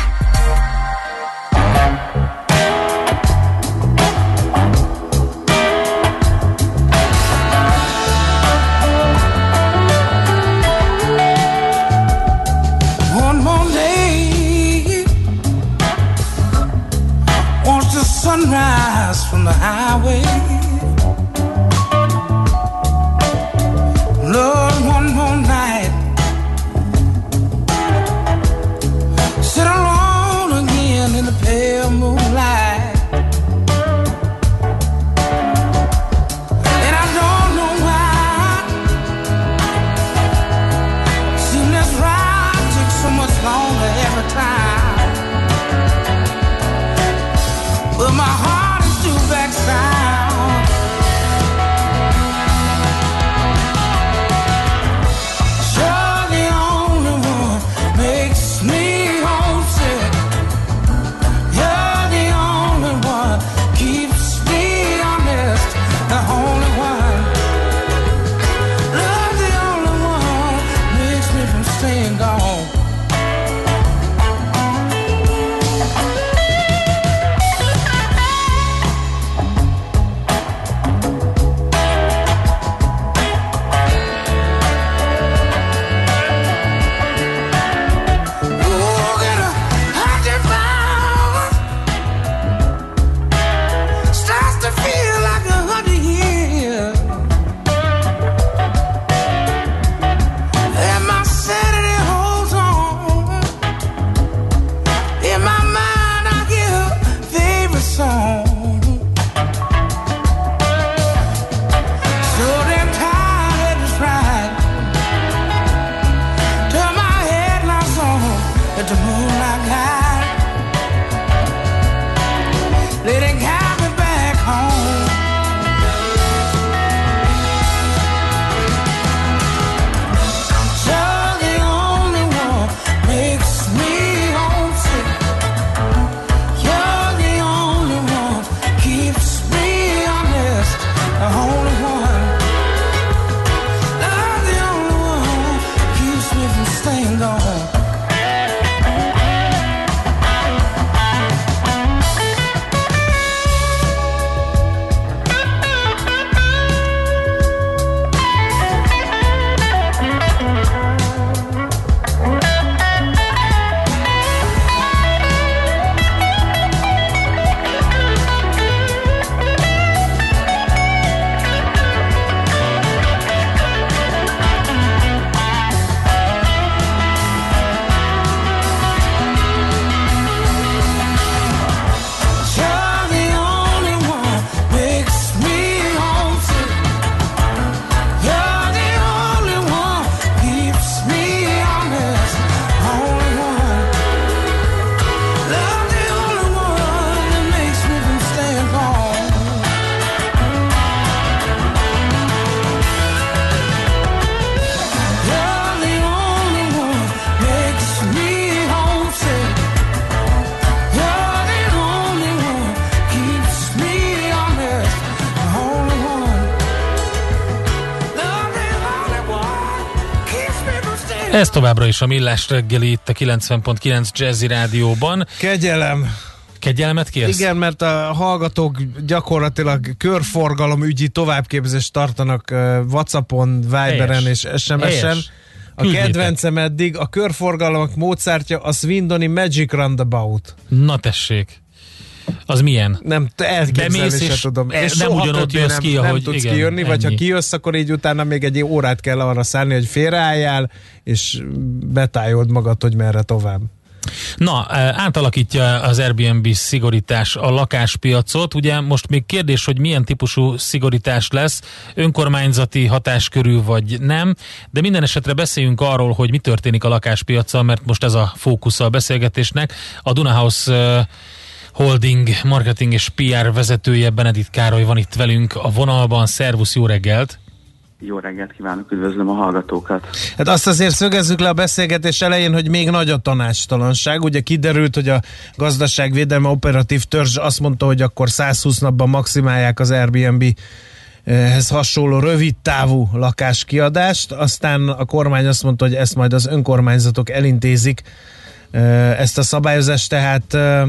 Sunrise from the highway. Ez továbbra is a Millás reggeli itt a 90.9 Jazzy Rádióban. Kegyelem. Kegyelmet kérsz? Igen, mert a hallgatók gyakorlatilag körforgalom ügyi továbbképzést tartanak Whatsappon, Viberen Helyes. és SMS-en. A Küldjétek. kedvencem eddig a körforgalmak módszertja a Swindoni Magic Roundabout. Na tessék. Az milyen? Nem, elképzelni Bemész, se és tudom. nem ugyanott jössz nem, ki, nem ahogy- tudsz igen, kijönni, vagy ha ennyi. kijössz, akkor így utána még egy órát kell arra szállni, hogy félreálljál, és betájold magad, hogy merre tovább. Na, eh, átalakítja az Airbnb szigorítás a lakáspiacot. Ugye most még kérdés, hogy milyen típusú szigorítás lesz, önkormányzati hatáskörű vagy nem, de minden esetre beszéljünk arról, hogy mi történik a lakáspiacsal, mert most ez a fókusza a beszélgetésnek. A Dunahouse eh, Holding marketing és PR vezetője Benedikt Károly van itt velünk a vonalban. Szervusz, jó reggelt! Jó reggelt kívánok, üdvözlöm a hallgatókat. Hát azt azért szögezzük le a beszélgetés elején, hogy még nagy a tanácstalanság. Ugye kiderült, hogy a gazdaságvédelme operatív törzs azt mondta, hogy akkor 120 napban maximálják az Airbnb ehhez hasonló rövid távú lakáskiadást, aztán a kormány azt mondta, hogy ezt majd az önkormányzatok elintézik ezt a szabályozást, tehát eh,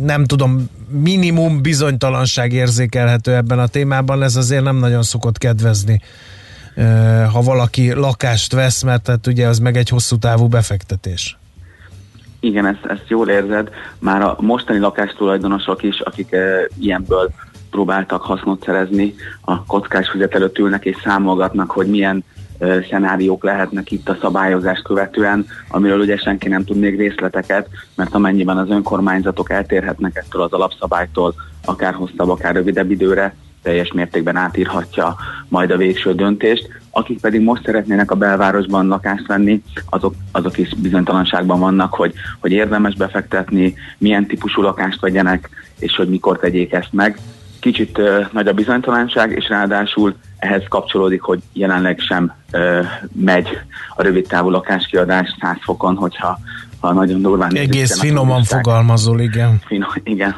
nem tudom, minimum bizonytalanság érzékelhető ebben a témában, ez azért nem nagyon szokott kedvezni, ha valaki lakást vesz, mert hát ugye az meg egy hosszú távú befektetés. Igen, ezt, ezt jól érzed. Már a mostani lakástulajdonosok is, akik e, ilyenből próbáltak hasznot szerezni, a kockás füzet előtt ülnek és számolgatnak, hogy milyen szenáriók lehetnek itt a szabályozást követően, amiről ugye senki nem tud még részleteket, mert amennyiben az önkormányzatok eltérhetnek ettől az alapszabálytól, akár hosszabb, akár rövidebb időre, teljes mértékben átírhatja majd a végső döntést. Akik pedig most szeretnének a belvárosban lakást venni, azok, azok is bizonytalanságban vannak, hogy, hogy érdemes befektetni, milyen típusú lakást vegyenek, és hogy mikor tegyék ezt meg. Kicsit uh, nagy a bizonytalanság, és ráadásul ehhez kapcsolódik, hogy jelenleg sem uh, megy a rövid távú lakáskiadás 100 fokon, hogyha ha nagyon durván Egész a finoman fogalmazol, igen. Finom, igen.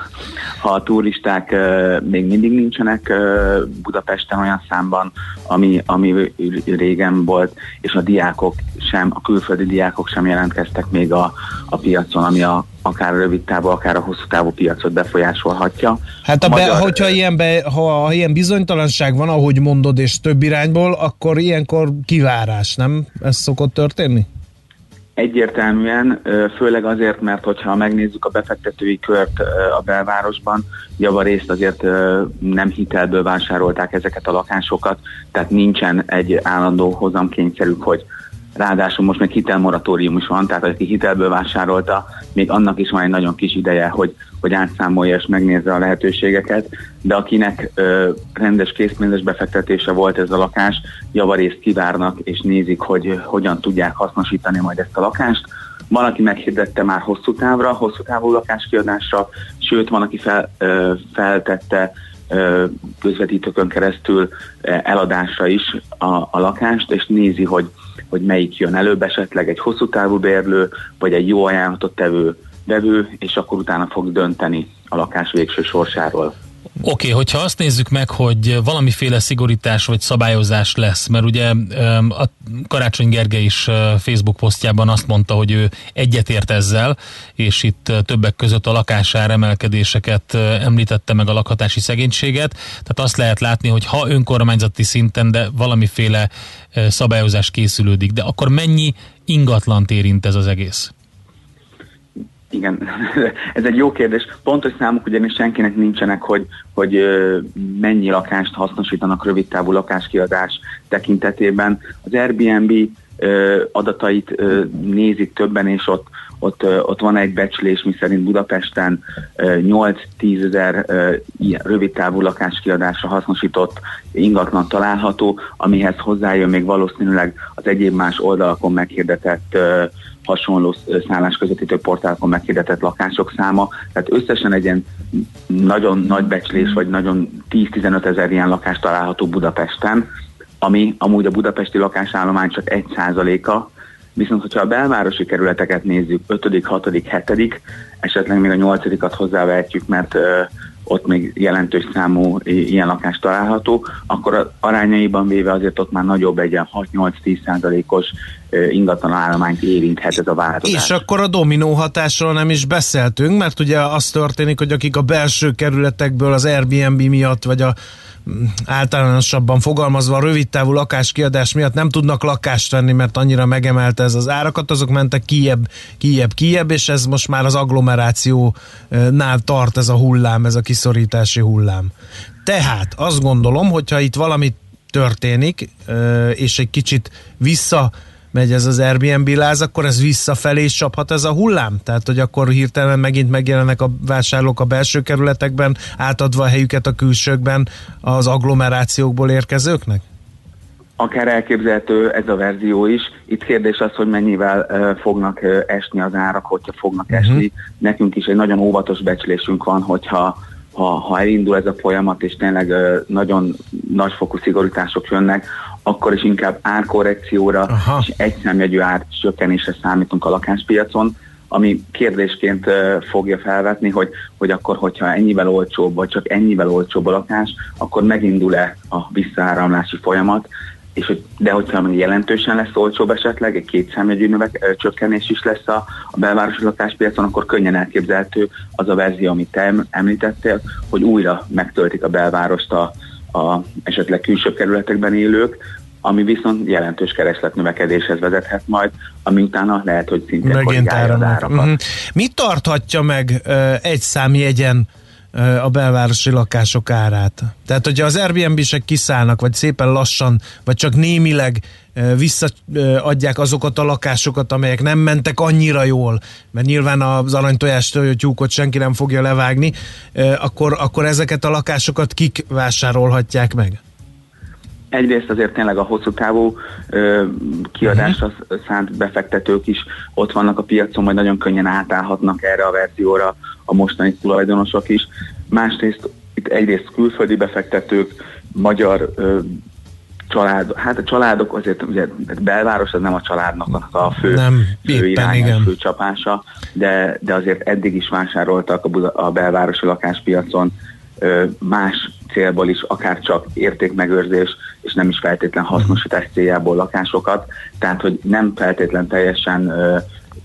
Ha a turisták uh, még mindig nincsenek uh, Budapesten olyan számban, ami, ami régen volt, és a diákok sem, a külföldi diákok sem jelentkeztek még a, a piacon, ami a, akár a rövid távú, akár a hosszú távú piacot befolyásolhatja. Hát a be, hogyha ilyen, be, ha, ha ilyen bizonytalanság van, ahogy mondod, és több irányból, akkor ilyenkor kivárás, nem? Ez szokott történni? Egyértelműen, főleg azért, mert hogyha megnézzük a befektetői kört a belvárosban, javarészt azért nem hitelből vásárolták ezeket a lakásokat, tehát nincsen egy állandó hozamkényszerük, hogy ráadásul most még hitelmoratórium is van, tehát aki hitelből vásárolta, még annak is van egy nagyon kis ideje, hogy, hogy átszámolja és megnézze a lehetőségeket, de akinek ö, rendes készpénzes befektetése volt ez a lakás, javarészt kivárnak és nézik, hogy hogyan tudják hasznosítani majd ezt a lakást. Van, aki meghirdette már hosszú távra, hosszú távú lakáskiadásra, sőt, van, aki fel, ö, feltette közvetítőkön keresztül eladásra is a, a lakást, és nézi, hogy, hogy melyik jön előbb, esetleg egy hosszú távú bérlő, vagy egy jó ajánlatot tevő vevő, és akkor utána fog dönteni a lakás végső sorsáról. Oké, okay, hogyha azt nézzük meg, hogy valamiféle szigorítás vagy szabályozás lesz, mert ugye a Karácsony Gergely is Facebook posztjában azt mondta, hogy ő egyetért ezzel, és itt többek között a lakásár emelkedéseket említette meg a lakhatási szegénységet, tehát azt lehet látni, hogy ha önkormányzati szinten, de valamiféle szabályozás készülődik, de akkor mennyi ingatlant érint ez az egész? Igen, ez egy jó kérdés. Pontos számok ugyanis senkinek nincsenek, hogy, hogy mennyi lakást hasznosítanak rövidtávú lakáskiadás tekintetében. Az Airbnb adatait nézik többen, és ott, ott, ott van egy becslés, miszerint Budapesten ö, 8-10 ezer rövidtávú lakáskiadásra hasznosított ingatlan található, amihez hozzájön még valószínűleg az egyéb más oldalakon meghirdetett hasonló szállás közvetítő portálokon meghirdetett lakások száma, tehát összesen egy ilyen nagyon nagy becslés, vagy nagyon 10-15 ezer ilyen lakás található Budapesten, ami amúgy a budapesti lakásállomány csak 1 százaléka, viszont hogyha a belvárosi kerületeket nézzük, 5., 6., 7., esetleg még a 8 hozzávehetjük, mert ott még jelentős számú ilyen lakás található, akkor arányaiban véve azért ott már nagyobb egy 6-8-10 százalékos ingatlan állományt érinthet ez a változás. És akkor a dominó hatásról nem is beszéltünk, mert ugye az történik, hogy akik a belső kerületekből az Airbnb miatt, vagy a általánosabban fogalmazva rövidtávú lakáskiadás miatt nem tudnak lakást venni, mert annyira megemelte ez az árakat, azok mentek kiebb, kiebb, kiebb, és ez most már az agglomerációnál tart ez a hullám, ez a kiszorítási hullám. Tehát azt gondolom, hogyha itt valami történik, és egy kicsit vissza megy ez az Airbnb láz, akkor ez visszafelé is csaphat ez a hullám? Tehát, hogy akkor hirtelen megint megjelennek a vásárlók a belső kerületekben, átadva a helyüket a külsőkben az agglomerációkból érkezőknek? Akár elképzelhető ez a verzió is. Itt kérdés az, hogy mennyivel uh, fognak uh, esni az árak, hogyha fognak uh-huh. esni. Nekünk is egy nagyon óvatos becslésünk van, hogyha ha, ha elindul ez a folyamat, és tényleg uh, nagyon nagyfokú szigorítások jönnek, akkor is inkább árkorrekcióra Aha. és egyszámjegyű árcsökkenésre számítunk a lakáspiacon, ami kérdésként fogja felvetni, hogy, hogy akkor, hogyha ennyivel olcsóbb, vagy csak ennyivel olcsóbb a lakás, akkor megindul-e a visszaáramlási folyamat, és hogy, de hogyha jelentősen lesz olcsóbb esetleg, egy kétszámjegyű növek, csökkenés is lesz a, a belvárosi lakáspiacon, akkor könnyen elképzelhető az a verzió, amit te említettél, hogy újra megtöltik a belvárost a, a esetleg külső kerületekben élők, ami viszont jelentős keresletnövekedéshez vezethet majd, ami utána lehet, hogy szintén Megint az árakat. Uh-huh. Mi tarthatja meg uh, egy számjegyen a belvárosi lakások árát? Tehát, hogyha az Airbnb-sek kiszállnak, vagy szépen lassan, vagy csak némileg visszaadják azokat a lakásokat, amelyek nem mentek annyira jól, mert nyilván az aranytojás tyúkot senki nem fogja levágni, akkor, akkor ezeket a lakásokat kik vásárolhatják meg? Egyrészt azért tényleg a hosszú távú ö, kiadásra uh-huh. szánt befektetők is ott vannak a piacon, majd nagyon könnyen átállhatnak erre a verzióra a mostani tulajdonosok is. Másrészt itt egyrészt külföldi befektetők, magyar ö, család, hát a családok azért, ugye belváros az nem a családnak a fő, nem, fő irány, fő csapása, de, de azért eddig is vásároltak a, Buda, a belvárosi lakáspiacon ö, más célból is, akár csak értékmegőrzés, és nem is feltétlen hasznosítás céljából lakásokat, tehát hogy nem feltétlen teljesen uh,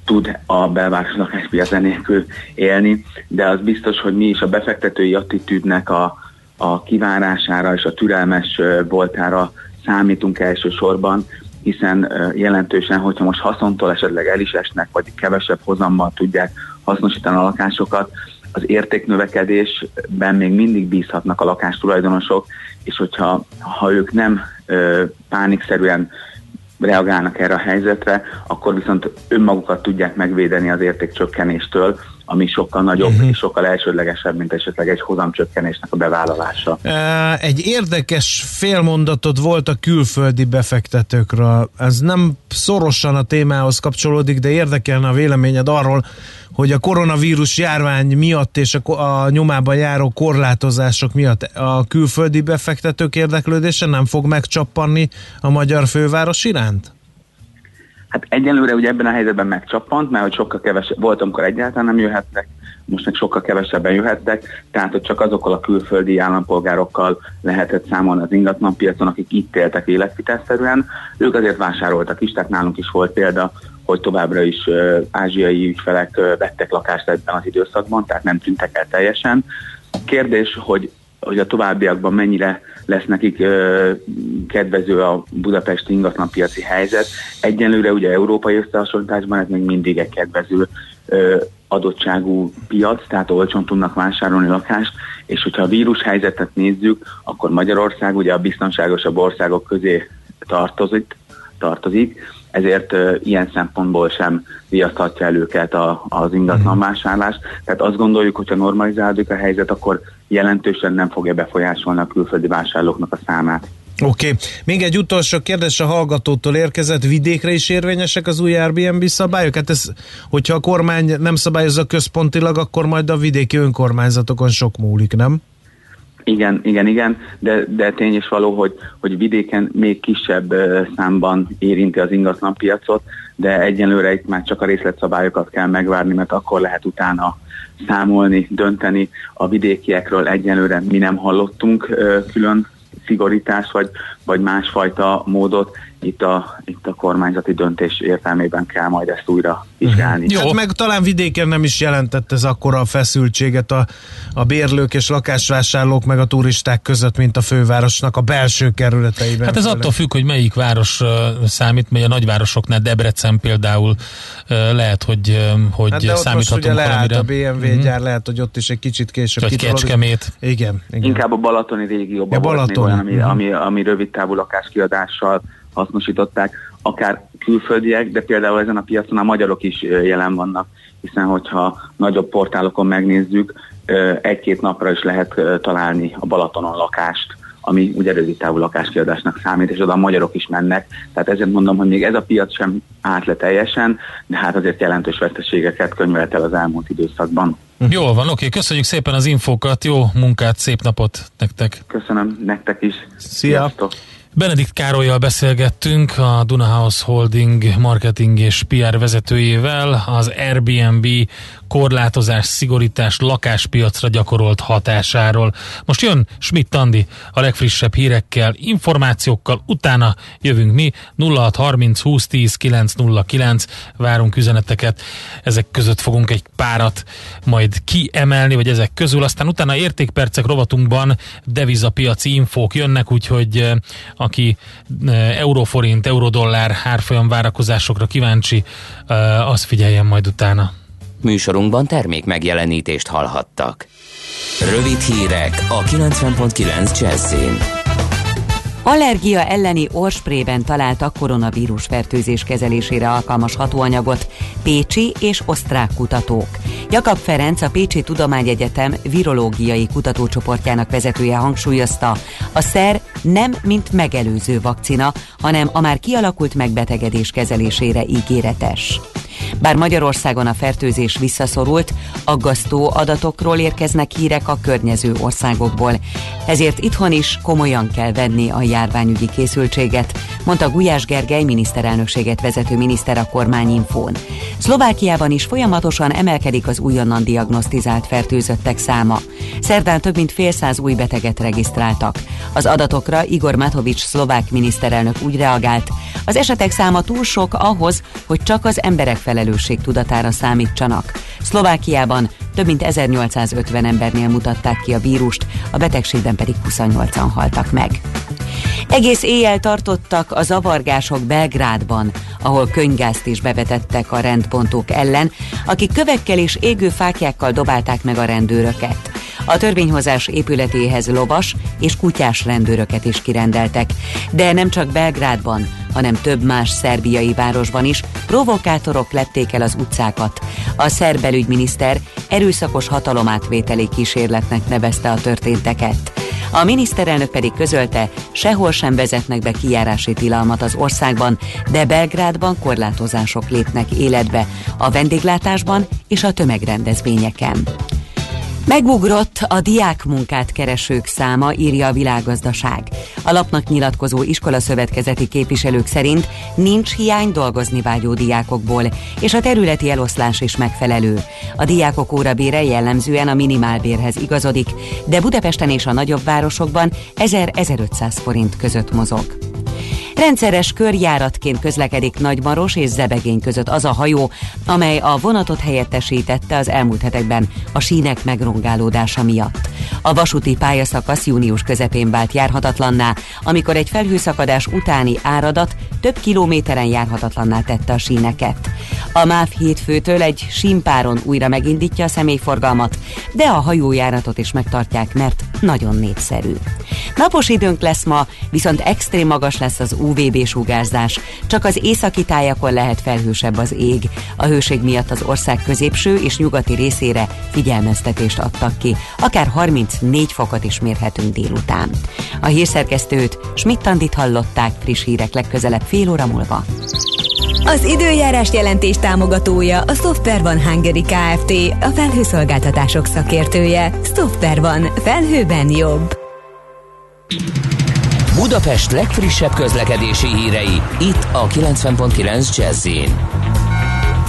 tud a belváros lakáspiac nélkül élni, de az biztos, hogy mi is a befektetői attitűdnek a, a kivárására és a türelmes voltára számítunk elsősorban, hiszen jelentősen, hogyha most haszontól esetleg el is esnek, vagy kevesebb hozammal tudják hasznosítani a lakásokat, az értéknövekedésben még mindig bízhatnak a lakástulajdonosok, és hogyha ha ők nem ö, pánikszerűen reagálnak erre a helyzetre, akkor viszont önmagukat tudják megvédeni az értékcsökkenéstől, ami sokkal nagyobb uh-huh. és sokkal elsődlegesebb, mint esetleg egy hozamcsökkenésnek a bevállalása. Egy érdekes félmondatod volt a külföldi befektetőkről. Ez nem szorosan a témához kapcsolódik, de érdekelne a véleményed arról, hogy a koronavírus járvány miatt és a, a nyomában járó korlátozások miatt a külföldi befektetők érdeklődése nem fog megcsappanni a magyar főváros iránt? Hát egyelőre ugye ebben a helyzetben megcsappant, mert hogy sokkal kevesebb volt, amikor egyáltalán nem jöhettek, most meg sokkal kevesebben jöhettek, tehát hogy csak azokkal a külföldi állampolgárokkal lehetett számolni az ingatlanpiacon, akik itt éltek életvitelszerűen. Ők azért vásároltak is, tehát nálunk is volt példa, hogy továbbra is uh, ázsiai ügyfelek uh, vettek lakást ebben az időszakban, tehát nem tűntek el teljesen. Kérdés, hogy, hogy a továbbiakban mennyire lesz nekik uh, kedvező a budapesti ingatlanpiaci helyzet. Egyenlőre ugye európai összehasonlításban ez még mindig egy kedvező uh, adottságú piac, tehát olcsón tudnak vásárolni lakást, és hogyha a vírus helyzetet nézzük, akkor Magyarország ugye a biztonságosabb országok közé tartozik, tartozik ezért ilyen szempontból sem viaszthatja el őket a, az ingatlanvásárlás. Tehát azt gondoljuk, hogyha normalizálódik a helyzet, akkor jelentősen nem fogja befolyásolni a külföldi vásárlóknak a számát. Oké. Okay. Még egy utolsó kérdés a hallgatótól érkezett. Vidékre is érvényesek az új Airbnb szabályok? Hát ez, hogyha a kormány nem szabályozza központilag, akkor majd a vidéki önkormányzatokon sok múlik, nem? Igen, igen, igen, de, de tény is való, hogy, hogy vidéken még kisebb számban érinti az ingatlanpiacot, de egyenlőre itt már csak a részletszabályokat kell megvárni, mert akkor lehet utána számolni, dönteni. A vidékiekről egyenlőre mi nem hallottunk külön szigorítás vagy, vagy másfajta módot, itt a, itt a kormányzati döntés értelmében kell majd ezt újra vizsgálni. Jó. Hát meg talán vidéken nem is jelentett ez akkora a feszültséget a, a bérlők és lakásvásárlók meg a turisták között, mint a fővárosnak a belső kerületeiben. Hát ez főleg. attól függ, hogy melyik város uh, számít, mert a nagyvárosoknál Debrecen például uh, lehet, hogy, uh, hogy Hát de ott most számíthatunk ugye leállt valamire. a BMW Mhm. gyár, lehet, hogy ott is egy kicsit később Vagy. Kecskemét. Igen, igen. Inkább a balatoni régióban Ja, volt még Balaton. olyan, ami, Mhm. ami, ami rövid távú lakáskiadással hasznosították, akár külföldiek, de például ezen a piacon a magyarok is jelen vannak, hiszen hogyha nagyobb portálokon megnézzük, egy-két napra is lehet találni a Balatonon lakást, ami ugye rövid távú lakáskiadásnak számít, és oda a magyarok is mennek. Tehát ezért mondom, hogy még ez a piac sem állt le teljesen, de hát azért jelentős veszteségeket könyvelt el az elmúlt időszakban. Jól van, oké, köszönjük szépen az infókat, jó munkát, szép napot nektek! Köszönöm nektek is. Szia! Sziasztok. Benedikt Károlyjal beszélgettünk, a Duna House Holding marketing és PR vezetőjével az Airbnb korlátozás, szigorítás lakáspiacra gyakorolt hatásáról. Most jön Schmidt Andi a legfrissebb hírekkel, információkkal, utána jövünk mi 0630 2010 909, várunk üzeneteket, ezek között fogunk egy párat majd kiemelni, vagy ezek közül, aztán utána értékpercek rovatunkban devizapiaci infók jönnek, úgyhogy eh, aki eh, euróforint, eurodollár árfolyam várakozásokra kíváncsi, eh, az figyeljen majd utána. Műsorunkban termék megjelenítést hallhattak. Rövid hírek a 90.9 Jazzin. Allergia elleni orsprében találtak koronavírus fertőzés kezelésére alkalmas hatóanyagot pécsi és osztrák kutatók. Jakab Ferenc, a Pécsi Tudományegyetem virológiai kutatócsoportjának vezetője hangsúlyozta, a szer nem mint megelőző vakcina, hanem a már kialakult megbetegedés kezelésére ígéretes. Bár Magyarországon a fertőzés visszaszorult, aggasztó adatokról érkeznek hírek a környező országokból. Ezért itthon is komolyan kell venni a járványügyi készültséget, mondta Gulyás Gergely miniszterelnökséget vezető miniszter a kormányinfón. Szlovákiában is folyamatosan emelkedik az újonnan diagnosztizált fertőzöttek száma. Szerdán több mint fél száz új beteget regisztráltak. Az adatokra Igor Matovics szlovák miniszterelnök úgy reagált, az esetek száma túl sok ahhoz, hogy csak az emberek felelősség tudatára számítsanak. Szlovákiában több mint 1850 embernél mutatták ki a vírust, a betegségben pedig 28-an haltak meg. Egész éjjel tartottak a zavargások Belgrádban, ahol könygázt is bevetettek a rendpontok ellen, akik kövekkel és égő fákjákkal dobálták meg a rendőröket. A törvényhozás épületéhez lovas és kutyás rendőröket is kirendeltek. De nem csak Belgrádban, hanem több más szerbiai városban is provokátorok lepték el az utcákat. A szerb belügyminiszter erőszakos hatalomátvételi kísérletnek nevezte a történteket. A miniszterelnök pedig közölte, sehol sem vezetnek be kijárási tilalmat az országban, de Belgrádban korlátozások lépnek életbe a vendéglátásban és a tömegrendezvényeken. Megugrott a diákmunkát keresők száma, írja a világgazdaság. A lapnak nyilatkozó iskolaszövetkezeti képviselők szerint nincs hiány dolgozni vágyó diákokból, és a területi eloszlás is megfelelő. A diákok órabére jellemzően a minimálbérhez igazodik, de Budapesten és a nagyobb városokban 1000-1500 forint között mozog. Rendszeres körjáratként közlekedik Nagymaros és Zebegény között az a hajó, amely a vonatot helyettesítette az elmúlt hetekben a sínek megrongálódása miatt. A vasúti pályaszakasz június közepén vált járhatatlanná, amikor egy felhőszakadás utáni áradat több kilométeren járhatatlanná tette a síneket. A MÁV hétfőtől egy símpáron újra megindítja a személyforgalmat, de a hajójáratot is megtartják, mert nagyon népszerű. Napos időnk lesz ma, viszont extrém magas lesz az UVB sugárzás. Csak az északi tájakon lehet felhősebb az ég. A hőség miatt az ország középső és nyugati részére figyelmeztetést adtak ki. Akár 34 fokot is mérhetünk délután. A hírszerkesztőt Schmidt-Tandit hallották friss hírek legközelebb fél óra múlva. Az időjárás jelentés támogatója a Software van Hungary Kft. A felhőszolgáltatások szakértője. Software van. Felhőben jobb. Budapest legfrissebb közlekedési hírei, itt a 90.9 jazz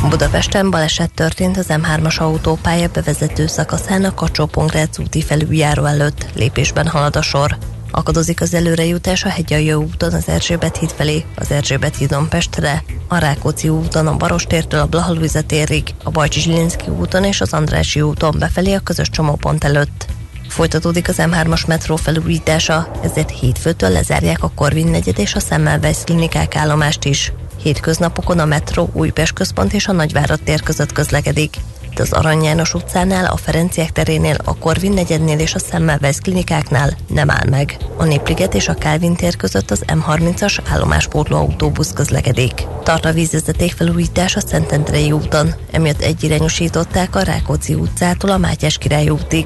Budapesten baleset történt az M3-as autópálya bevezető szakaszán a kacsó úti felüljáró előtt. Lépésben halad a sor. Akadozik az előrejutás a Hegyalja úton az Erzsébet híd felé, az Erzsébet hídon Pestre, a Rákóczi úton a Barostértől a Blahalújza térig, a Bajcsi Zsilinszki úton és az Andrási úton befelé a közös csomópont előtt. Folytatódik az M3-as metró felújítása, ezért hétfőtől lezárják a Korvin negyed és a Semmelweis klinikák állomást is. Hétköznapokon a metró Újpest központ és a Nagyvárad tér között közlekedik. De az Arany János utcánál, a Ferenciek terénél, a Korvin negyednél és a Semmelweis klinikáknál nem áll meg. A Népliget és a Kálvin tér között az M30-as állomáspótló autóbusz közlekedik. Tart a vízvezeték felújítás a Szentendrei úton, emiatt egyirányosították a Rákóczi utcától a Mátyás király útig.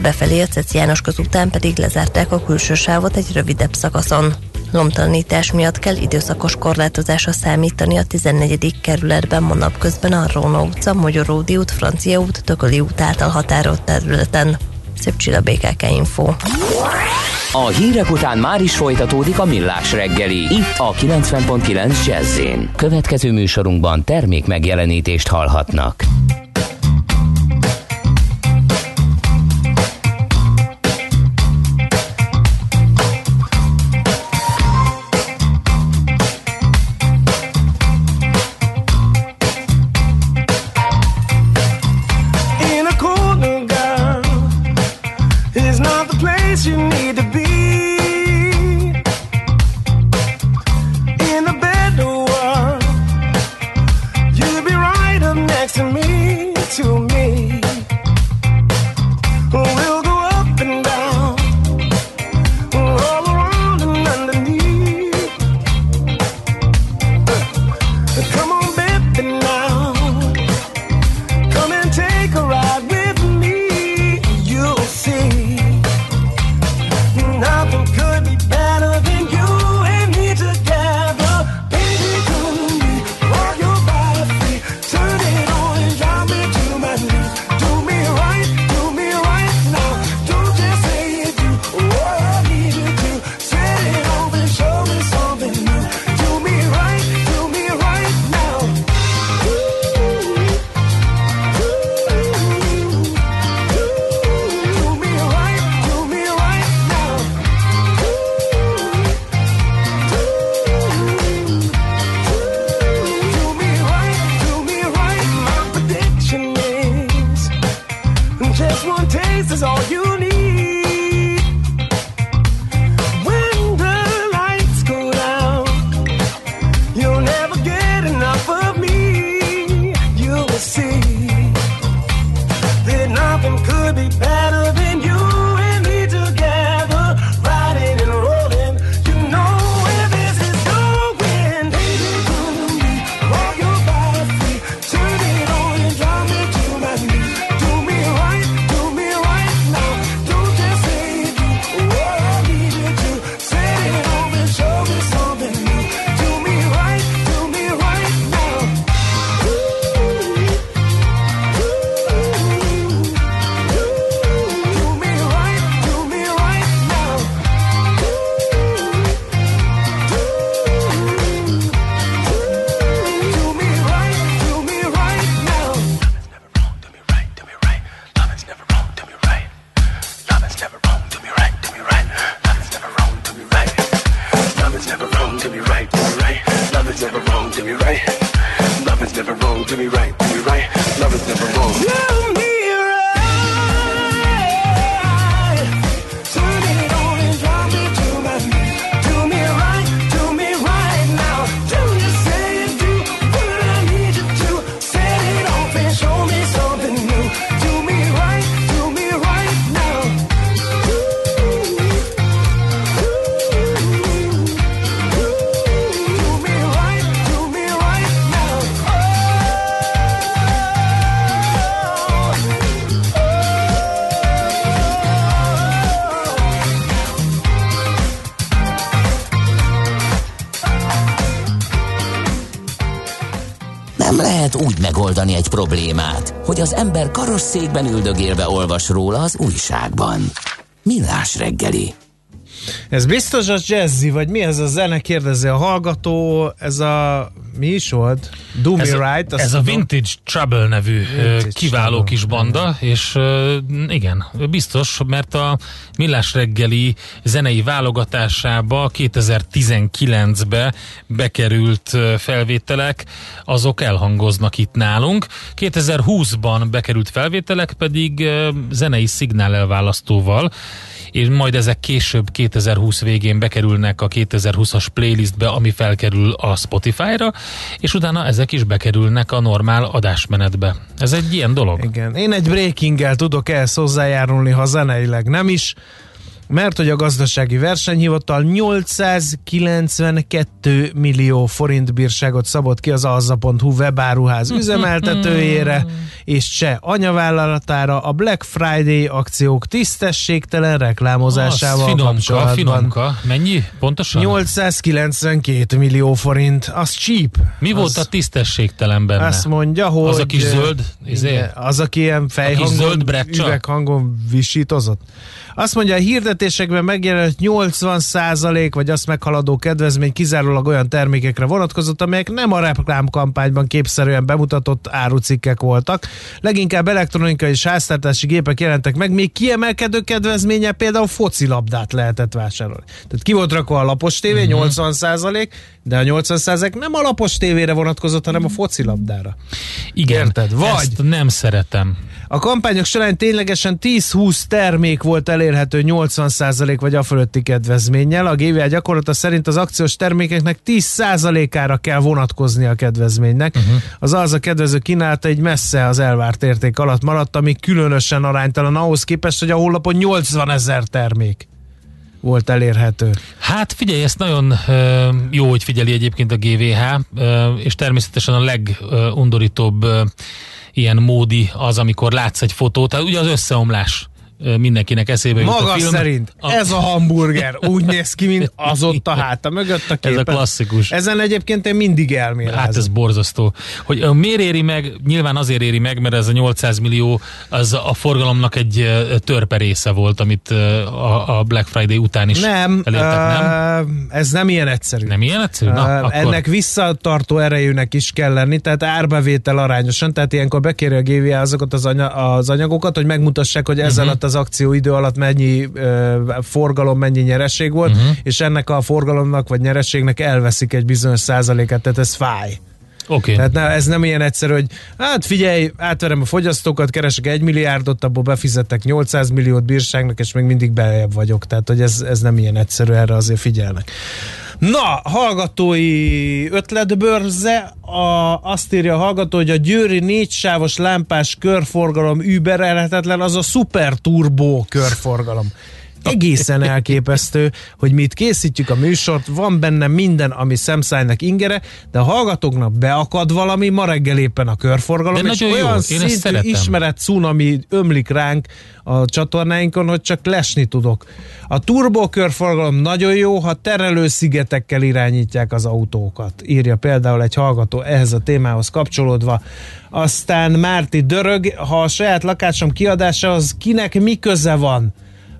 Befelé a Ceci János közután pedig lezárták a külső sávot egy rövidebb szakaszon. Lomtalanítás miatt kell időszakos korlátozásra számítani a 14. kerületben ma napközben a Róna utca, Magyaródi út, Francia út, Tököli út által határolt területen. Szép csilla BKK Info. A hírek után már is folytatódik a millás reggeli, itt a 90.9 jazz Következő műsorunkban termék megjelenítést hallhatnak. Problémát, hogy az ember karosszékben üldögélve olvas róla az újságban. Millás reggeli. Ez biztos a jazzy, vagy mi ez a zene, kérdezi a hallgató, ez a, mi is volt? Do Me ez, a- Right? ez a. Vintage Trouble nevű Vintage kiváló Trouble. kis banda, és igen, biztos, mert a Millás reggeli zenei válogatásába 2019-be bekerült felvételek, azok elhangoznak itt nálunk. 2020-ban bekerült felvételek pedig zenei szignál elválasztóval, és majd ezek később 2020 végén bekerülnek a 2020-as playlistbe, ami felkerül a Spotify-ra, és utána ezek is bekerülnek a normál adásmenetbe. Ez egy ilyen dolog. Igen. Én egy breakinggel tudok ehhez hozzájárulni, ha zeneileg nem is, mert hogy a gazdasági versenyhivatal 892 millió forint bírságot szabott ki az alza.hu webáruház üzemeltetőjére és cseh anyavállalatára a Black Friday akciók tisztességtelen reklámozásával Az finomka, kapcsolatban. finomka. Mennyi pontosan? 892 millió forint, az cheap. Mi volt az, a tisztességtelen benne? Azt mondja, hogy... Az a kis zöld, izé? Az, aki ilyen fejhangon, zöld brecsa? üveghangon visítozott. Azt mondja, a hirdetésekben megjelent 80% vagy azt meghaladó kedvezmény kizárólag olyan termékekre vonatkozott, amelyek nem a reklámkampányban képszerűen bemutatott árucikkek voltak. Leginkább elektronikai és háztartási gépek jelentek meg, még kiemelkedő kedvezménye például focilabdát lehetett vásárolni. Tehát ki volt rakva a lapos tévé, Mhm. uh-huh. 80% de a 80 nem a lapos tévére vonatkozott, hanem a focilabdára. Igen, Érted? Vagy ezt nem szeretem. a kampányok során ténylegesen 10-20 termék volt elérhető 80% vagy a fölötti kedvezménnyel. A GVA gyakorlata szerint az akciós termékeknek 10%-ára kell vonatkozni a kedvezménynek. Uh-huh. Az az a kedvező kínálata egy messze az elvárt érték alatt maradt, ami különösen aránytalan ahhoz képest, hogy a honlapon 80 ezer termék volt elérhető. Hát figyelj, ezt nagyon ö, jó, hogy figyeli egyébként a GVH, ö, és természetesen a legundorítóbb ö, ilyen módi az, amikor látsz egy fotót, tehát ugye az összeomlás mindenkinek eszébe jut a Maga film. szerint A- ez a hamburger úgy néz ki, mint az ott a háta mögött a Ez a képen. klasszikus. Ezen egyébként én mindig elmélázom. Hát ez borzasztó. Hogy miért éri meg? Nyilván azért éri meg, mert ez a 800 millió az a forgalomnak egy törpe része volt, amit a, a Black Friday után is Nem, elértek, nem? ez nem ilyen egyszerű. Nem ilyen egyszerű? Na, akkor... Ennek visszatartó erejűnek is kell lenni, tehát árbevétel arányosan, tehát ilyenkor bekéri a GVA azokat az, anya, az anyagokat, hogy megmutassák, hogy ez Mhm. alatt az akció idő alatt mennyi ö, forgalom, mennyi nyereség volt, Mhm. és ennek a forgalomnak vagy nyereségnek elveszik egy bizonyos százalékát, tehát ez fáj. Okay. Tehát ne, ez nem ilyen egyszerű, hogy hát figyelj, átverem a fogyasztókat, keresek egy milliárdot, abból befizettek 800 milliót bírságnak, és még mindig beljebb vagyok. Tehát, hogy ez, ez nem ilyen egyszerű, erre azért figyelnek. Na, hallgatói ötletbörze, a, azt írja a hallgató, hogy a győri négysávos lámpás körforgalom überelhetetlen, az a super turbo körforgalom. Egészen elképesztő, hogy mit készítjük a műsort, van benne minden, ami szemszájnak ingere, de a hallgatóknak beakad valami, ma reggel éppen a körforgalom, De és nagyon jó, olyan ezt szintű ismeret cunami ömlik ránk a csatornáinkon, hogy csak lesni tudok. A turbo körforgalom nagyon jó, ha terelőszigetekkel irányítják az autókat, írja például egy hallgató ehhez a témához kapcsolódva. Aztán Márti Dörög, ha a saját lakásom kiadása, az kinek mi köze van?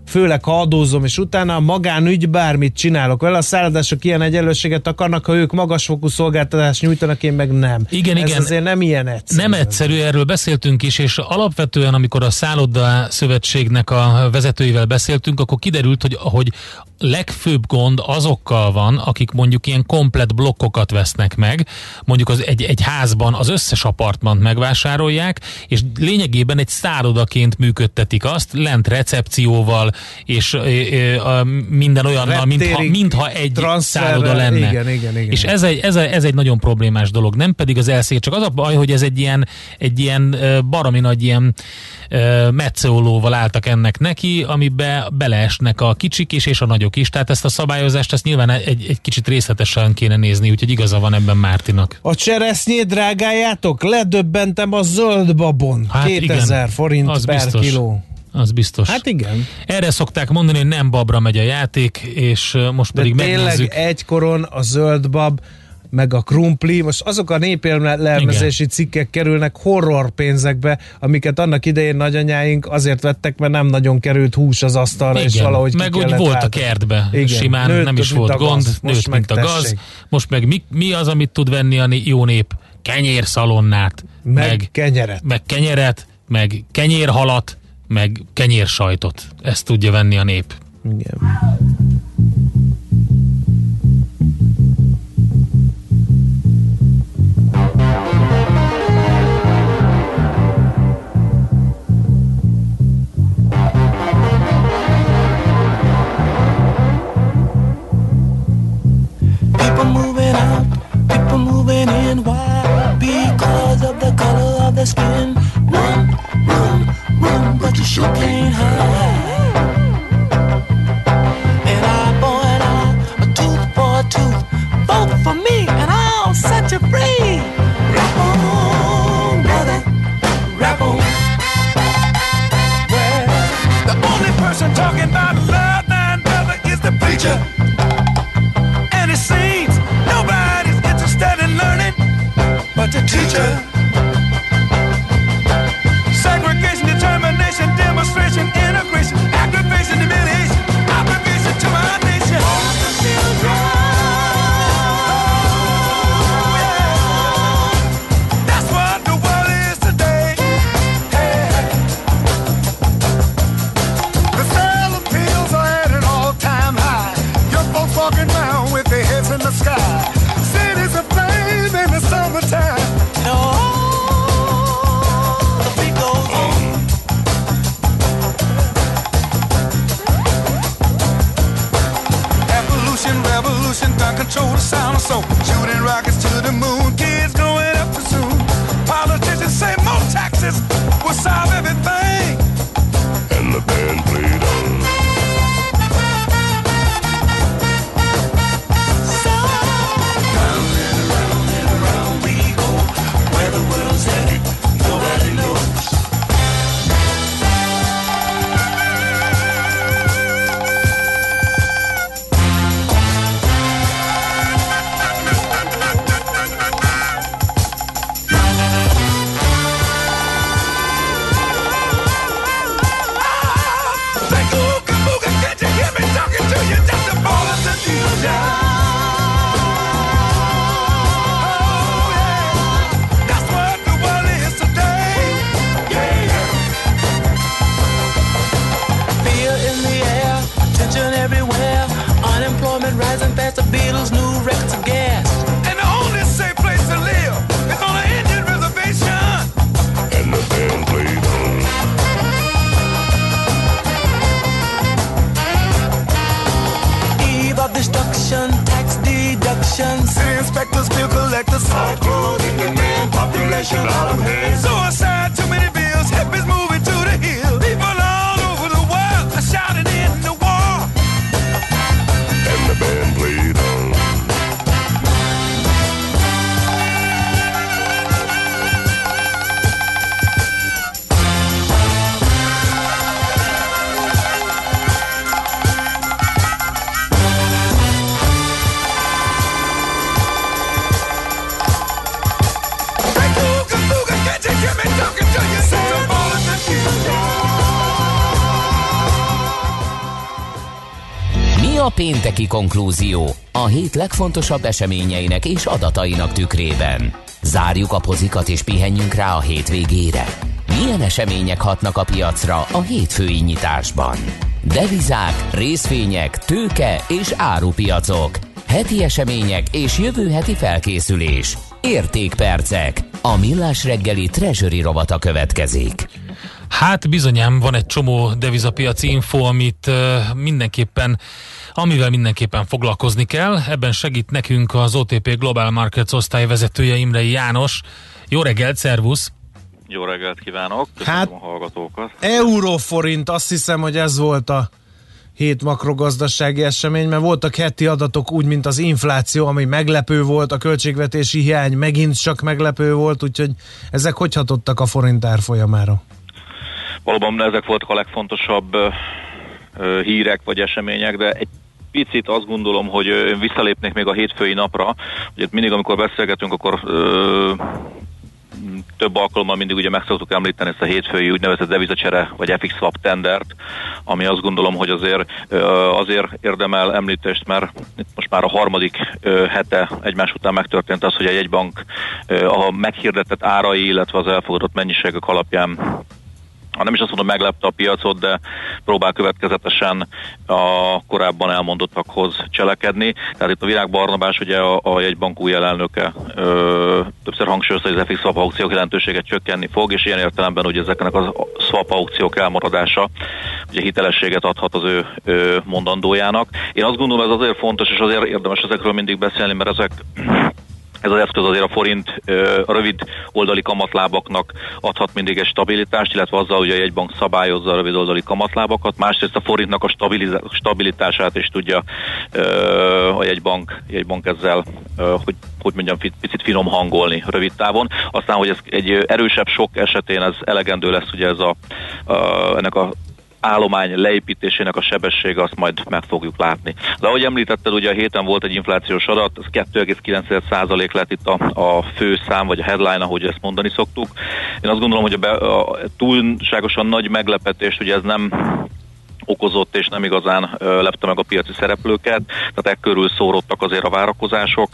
Főleg ha adózom, és utána a magánügy bármit csinálok vele. A szállodások ilyen egyenlőséget akarnak, ha ők magasfokú szolgáltatást nyújtanak, én meg nem. Igen, Ez igen. azért nem ilyen egyszerű. Nem egyszerű, erről beszéltünk is, és alapvetően, amikor a Szálloda Szövetségnek a vezetőivel beszéltünk, akkor kiderült, hogy, hogy legfőbb gond azokkal van, akik mondjuk ilyen komplet blokkokat vesznek meg, mondjuk az egy, egy házban az összes apartmant megvásárolják, és lényegében egy szállodaként működtetik azt, lent recepcióval, és minden olyannal, mintha, mintha egy szálloda lenne. igen, igen, igen. És ez egy, ez, egy, ez egy nagyon problémás dolog, nem pedig az elszék, csak az a baj, hogy ez egy ilyen, egy ilyen baromi nagy ilyen ö, metszólóval álltak ennek neki, amibe beleesnek a kicsik is és a nagyok is, tehát ezt a szabályozást ezt nyilván egy, egy kicsit részletesen kéne nézni, úgyhogy igaza van ebben Mártinak. A cseresznyét drágájátok? Ledöbbentem a zöld babon. Hát 2000 igen, forint az per biztos. kiló. Az biztos. Hát igen. Erre szokták mondani, hogy nem babra megy a játék, és most De pedig tényleg megnézzük. egykoron a zöld bab meg a krumpli. Most azok a népélelmezési cikkek kerülnek horror pénzekbe, amiket annak idején nagyanyáink azért vettek, mert nem nagyon került hús az asztalra, és valahogy meg úgy volt a kertbe, Igen, simán nőtt, nem is volt gaz. gond, Most nőtt, meg mint a gaz. Most meg mi, mi az, amit tud venni a jó nép? Kenyérszalonnát, Meg meg, kenyeret. meg kenyeret, meg kenyérhalat, meg kenyérsajtot. Ezt tudja venni a nép. Igen. People moving out, people moving in. Why? Because of the color of their skin. Run, run, can't hide. An eye for an eye, a tooth for a tooth. Vote for me, and I'll set you on, brother, on. Well, the only person talking about love, brother, is the preacher. And it seems nobody's interested in learning but the teacher. Pénteki konklúzió a hét legfontosabb eseményeinek és adatainak tükrében? Zárjuk a pozikat és pihenjünk rá a hétvégére. Milyen események hatnak a piacra a hétfői nyitásban? Devizák, részvények, tőke és árupiacok. Heti események és jövő heti felkészülés. Értékpercek. A millás reggeli treasury rovata következik. Hát bizonyám van egy csomó devizapiaci info, amit uh, mindenképpen amivel mindenképpen foglalkozni kell. Ebben segít nekünk az OTP Global Markets osztály vezetője Imrei János. Jó reggelt, szervusz! Jó reggelt kívánok, köszönöm Hát- a hallgatókat. Euróforint, azt hiszem, hogy ez volt a hét makrogazdasági esemény, mert voltak heti adatok úgy, mint az infláció, ami meglepő volt, a költségvetési hiány megint csak meglepő volt, úgyhogy ezek hogy hatottak a forint árfolyamára? Valóban ezek voltak a legfontosabb ö, ö, hírek vagy események, de egy picit azt gondolom, hogy ö, visszalépnék még a hétfői napra. Ugye mindig, amikor beszélgetünk, akkor ö, több alkalommal mindig ugye meg szoktuk említeni ezt a hétfői úgynevezett devizacsere vagy FX swap tendert, ami azt gondolom, hogy azért, azért érdemel említést, mert itt most már a harmadik hete egymás után megtörtént az, hogy egy ö, a meghirdetett árai, illetve az elfogadott mennyiségek alapján ha nem is azt mondom meglepte a piacot, de próbál következetesen a korábban elmondottakhoz cselekedni. Tehát itt a Virág Barnabás, ugye a, a jegybank új elnöke ö, többször hangsúlyozta, hogy az FX swap aukciók jelentősége csökkenni fog, és ilyen értelemben ugye ezeknek a swap aukciók elmaradása ugye hitelességet adhat az ő, ő mondandójának. Én azt gondolom, ez azért fontos, és azért érdemes ezekről mindig beszélni, mert ezek ez az eszköz azért a forint a rövid oldali kamatlábaknak adhat mindig egy stabilitást, illetve azzal, hogy a jegybank szabályozza a rövid oldali kamatlábakat, másrészt a forintnak a stabilitását is tudja ö, a jegybank, jegybank ezzel, hogy hogy mondjam, picit finom hangolni rövid távon. Aztán, hogy ez egy erősebb sok esetén ez elegendő lesz, ugye ez a, a ennek a állomány leépítésének a sebessége, azt majd meg fogjuk látni. De ahogy említetted, ugye a héten volt egy inflációs adat, ez 2,9% lett itt a, a fő szám, vagy a headline, ahogy ezt mondani szoktuk. Én azt gondolom, hogy a, be, a túlságosan nagy meglepetést, ugye ez nem okozott, és nem igazán lepte meg a piaci szereplőket, tehát e körül szórodtak azért a várakozások.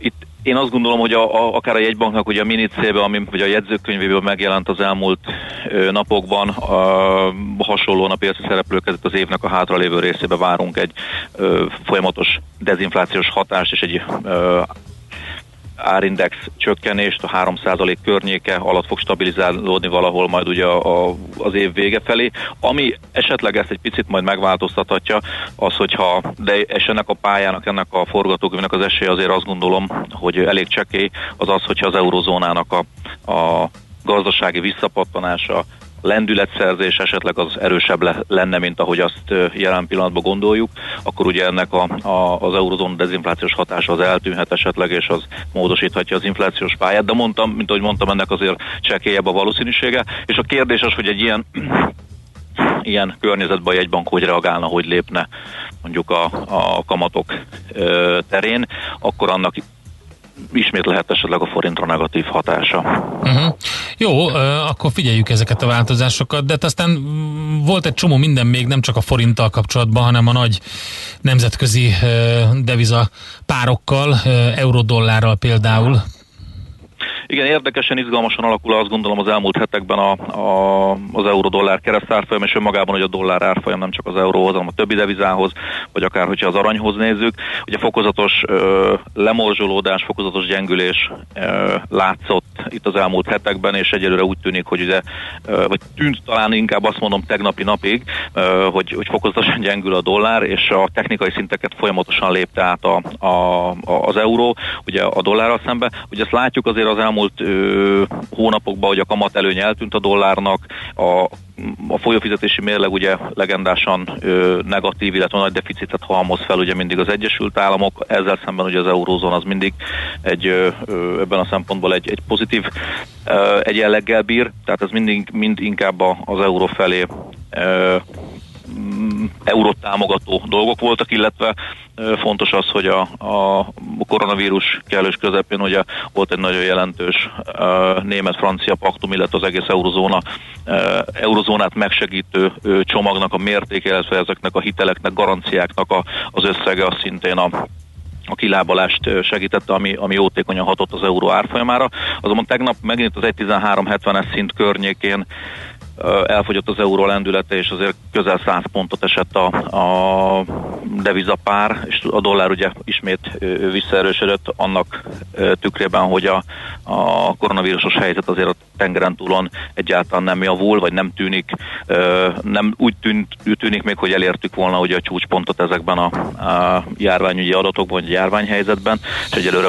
Itt én azt gondolom, hogy a, a, akár a jegybanknak ugye a minicébe, ami, vagy a jegyzőkönyvéből megjelent az elmúlt ö, napokban, a, hasonlóan a piaci szereplők között az évnek a hátralévő részébe várunk egy ö, folyamatos dezinflációs hatást és egy ö, árindex csökkenést, a 3% környéke alatt fog stabilizálódni valahol majd ugye a, a, az év vége felé. Ami esetleg ezt egy picit majd megváltoztathatja, az, hogyha, de és ennek a pályának, ennek a forgatókönyvnek az esélye azért azt gondolom, hogy elég csekély, az az, hogyha az eurozónának a, a gazdasági visszapattanása lendületszerzés esetleg az erősebb le, lenne, mint ahogy azt jelen pillanatban gondoljuk, akkor ugye ennek a, a, az eurozón dezinflációs hatása az eltűnhet esetleg, és az módosíthatja az inflációs pályát, de mondtam, mint ahogy mondtam, ennek azért csekélyebb a valószínűsége, és a kérdés az, hogy egy ilyen ilyen környezetben a jegybank hogy reagálna, hogy lépne mondjuk a, a kamatok ö, terén, akkor annak ismét lehet esetleg a forintra negatív hatása. Uh-huh. Jó, akkor figyeljük ezeket a változásokat, de hát aztán mm, volt egy csomó minden még, nem csak a forinttal kapcsolatban, hanem a nagy nemzetközi deviza párokkal, eurodollárral például. Igen, érdekesen, izgalmasan alakul azt gondolom az elmúlt hetekben a, a, az euró-dollár keresztárfolyam, és önmagában, hogy a dollár árfolyam nem csak az euróhoz, hanem a többi devizához, vagy akár, hogyha az aranyhoz nézzük. Ugye fokozatos ö, lemorzsolódás, fokozatos gyengülés ö, látszott itt az elmúlt hetekben, és egyelőre úgy tűnik, hogy ugye, ö, vagy tűnt talán inkább azt mondom tegnapi napig, ö, hogy, hogy fokozatosan gyengül a dollár, és a technikai szinteket folyamatosan lépte át a, a, a, az euró, ugye a dollárral szembe. Ugye ezt látjuk azért az elmúlt ö, hónapokban, hogy a kamat előny eltűnt a dollárnak, a, a folyófizetési mérleg ugye legendásan ö, negatív, illetve nagy deficitet halmoz fel ugye mindig az Egyesült Államok, ezzel szemben ugye az eurózón az mindig egy ö, ebben a szempontból egy, egy pozitív ö, egyenleggel bír, tehát ez mindig mind inkább az euró felé ö, eurót támogató dolgok voltak, illetve fontos az, hogy a, a koronavírus kellős közepén ugye volt egy nagyon jelentős német-francia paktum, illetve az egész eurozóna, eurozónát megsegítő csomagnak a mértéke, illetve ezeknek a hiteleknek, garanciáknak a, az összege az szintén a a kilábalást segítette, ami, ami jótékonyan hatott az euró árfolyamára. Azonban tegnap megint az 1.1370-es szint környékén elfogyott az euró lendülete, és azért közel 100 pontot esett a, a devizapár, és a dollár ugye ismét visszaerősödött annak tükrében, hogy a, a koronavírusos helyzet azért a tengeren túlon egyáltalán nem javul, vagy nem tűnik, nem úgy tűnt, tűnik még, hogy elértük volna ugye a csúcspontot ezekben a, a járványügyi adatokban, vagy a járványhelyzetben, és egyelőre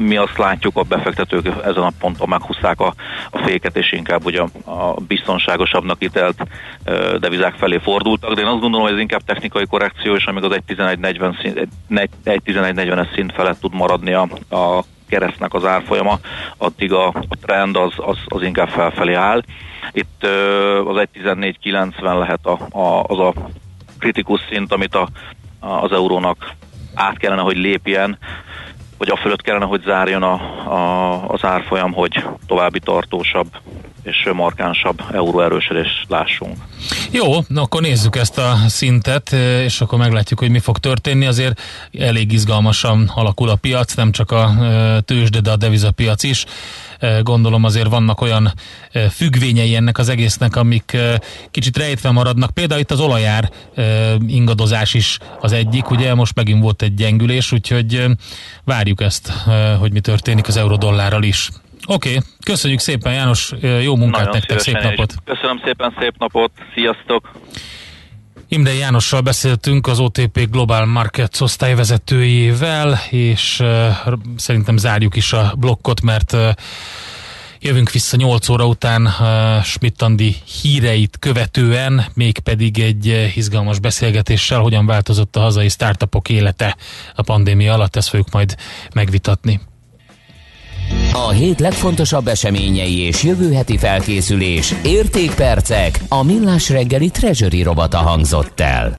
mi azt látjuk, a befektetők ezen a ponton meghúzták a, a féket, és inkább ugye a, a biztonságosabbnak itelt uh, devizák felé fordultak, de én azt gondolom, hogy ez inkább technikai korrekció, és amíg az 1.11.40-es szint felett tud maradni a, a keresztnek az árfolyama, addig a, a trend az, az, az inkább felfelé áll. Itt uh, az 1.14.90 lehet a, a, az a kritikus szint, amit a az eurónak át kellene, hogy lépjen, vagy a fölött kellene, hogy zárjon a, a, az árfolyam, hogy további tartósabb és markánsabb euróerősödést lássunk. Jó, na akkor nézzük ezt a szintet, és akkor meglátjuk, hogy mi fog történni. Azért elég izgalmasan alakul a piac, nem csak a tőzsde, de a devizapiac is. Gondolom azért vannak olyan függvényei ennek az egésznek, amik kicsit rejtve maradnak. Például itt az olajár ingadozás is az egyik, ugye most megint volt egy gyengülés, úgyhogy várjuk ezt, hogy mi történik az eurodollárral is. Oké, okay. köszönjük szépen János, jó munkát Nagyon nektek, szép napot! Köszönöm szépen, szép napot, sziasztok! Imre Jánossal beszéltünk az OTP Global Markets osztályvezetőjével, és uh, szerintem zárjuk is a blokkot, mert uh, jövünk vissza 8 óra után uh, Schmidt-Andi híreit követően, mégpedig egy izgalmas beszélgetéssel, hogyan változott a hazai startupok élete a pandémia alatt, ezt fogjuk majd megvitatni. A hét legfontosabb eseményei és jövő heti felkészülés, értékpercek, a millás reggeli treasury robata hangzott el.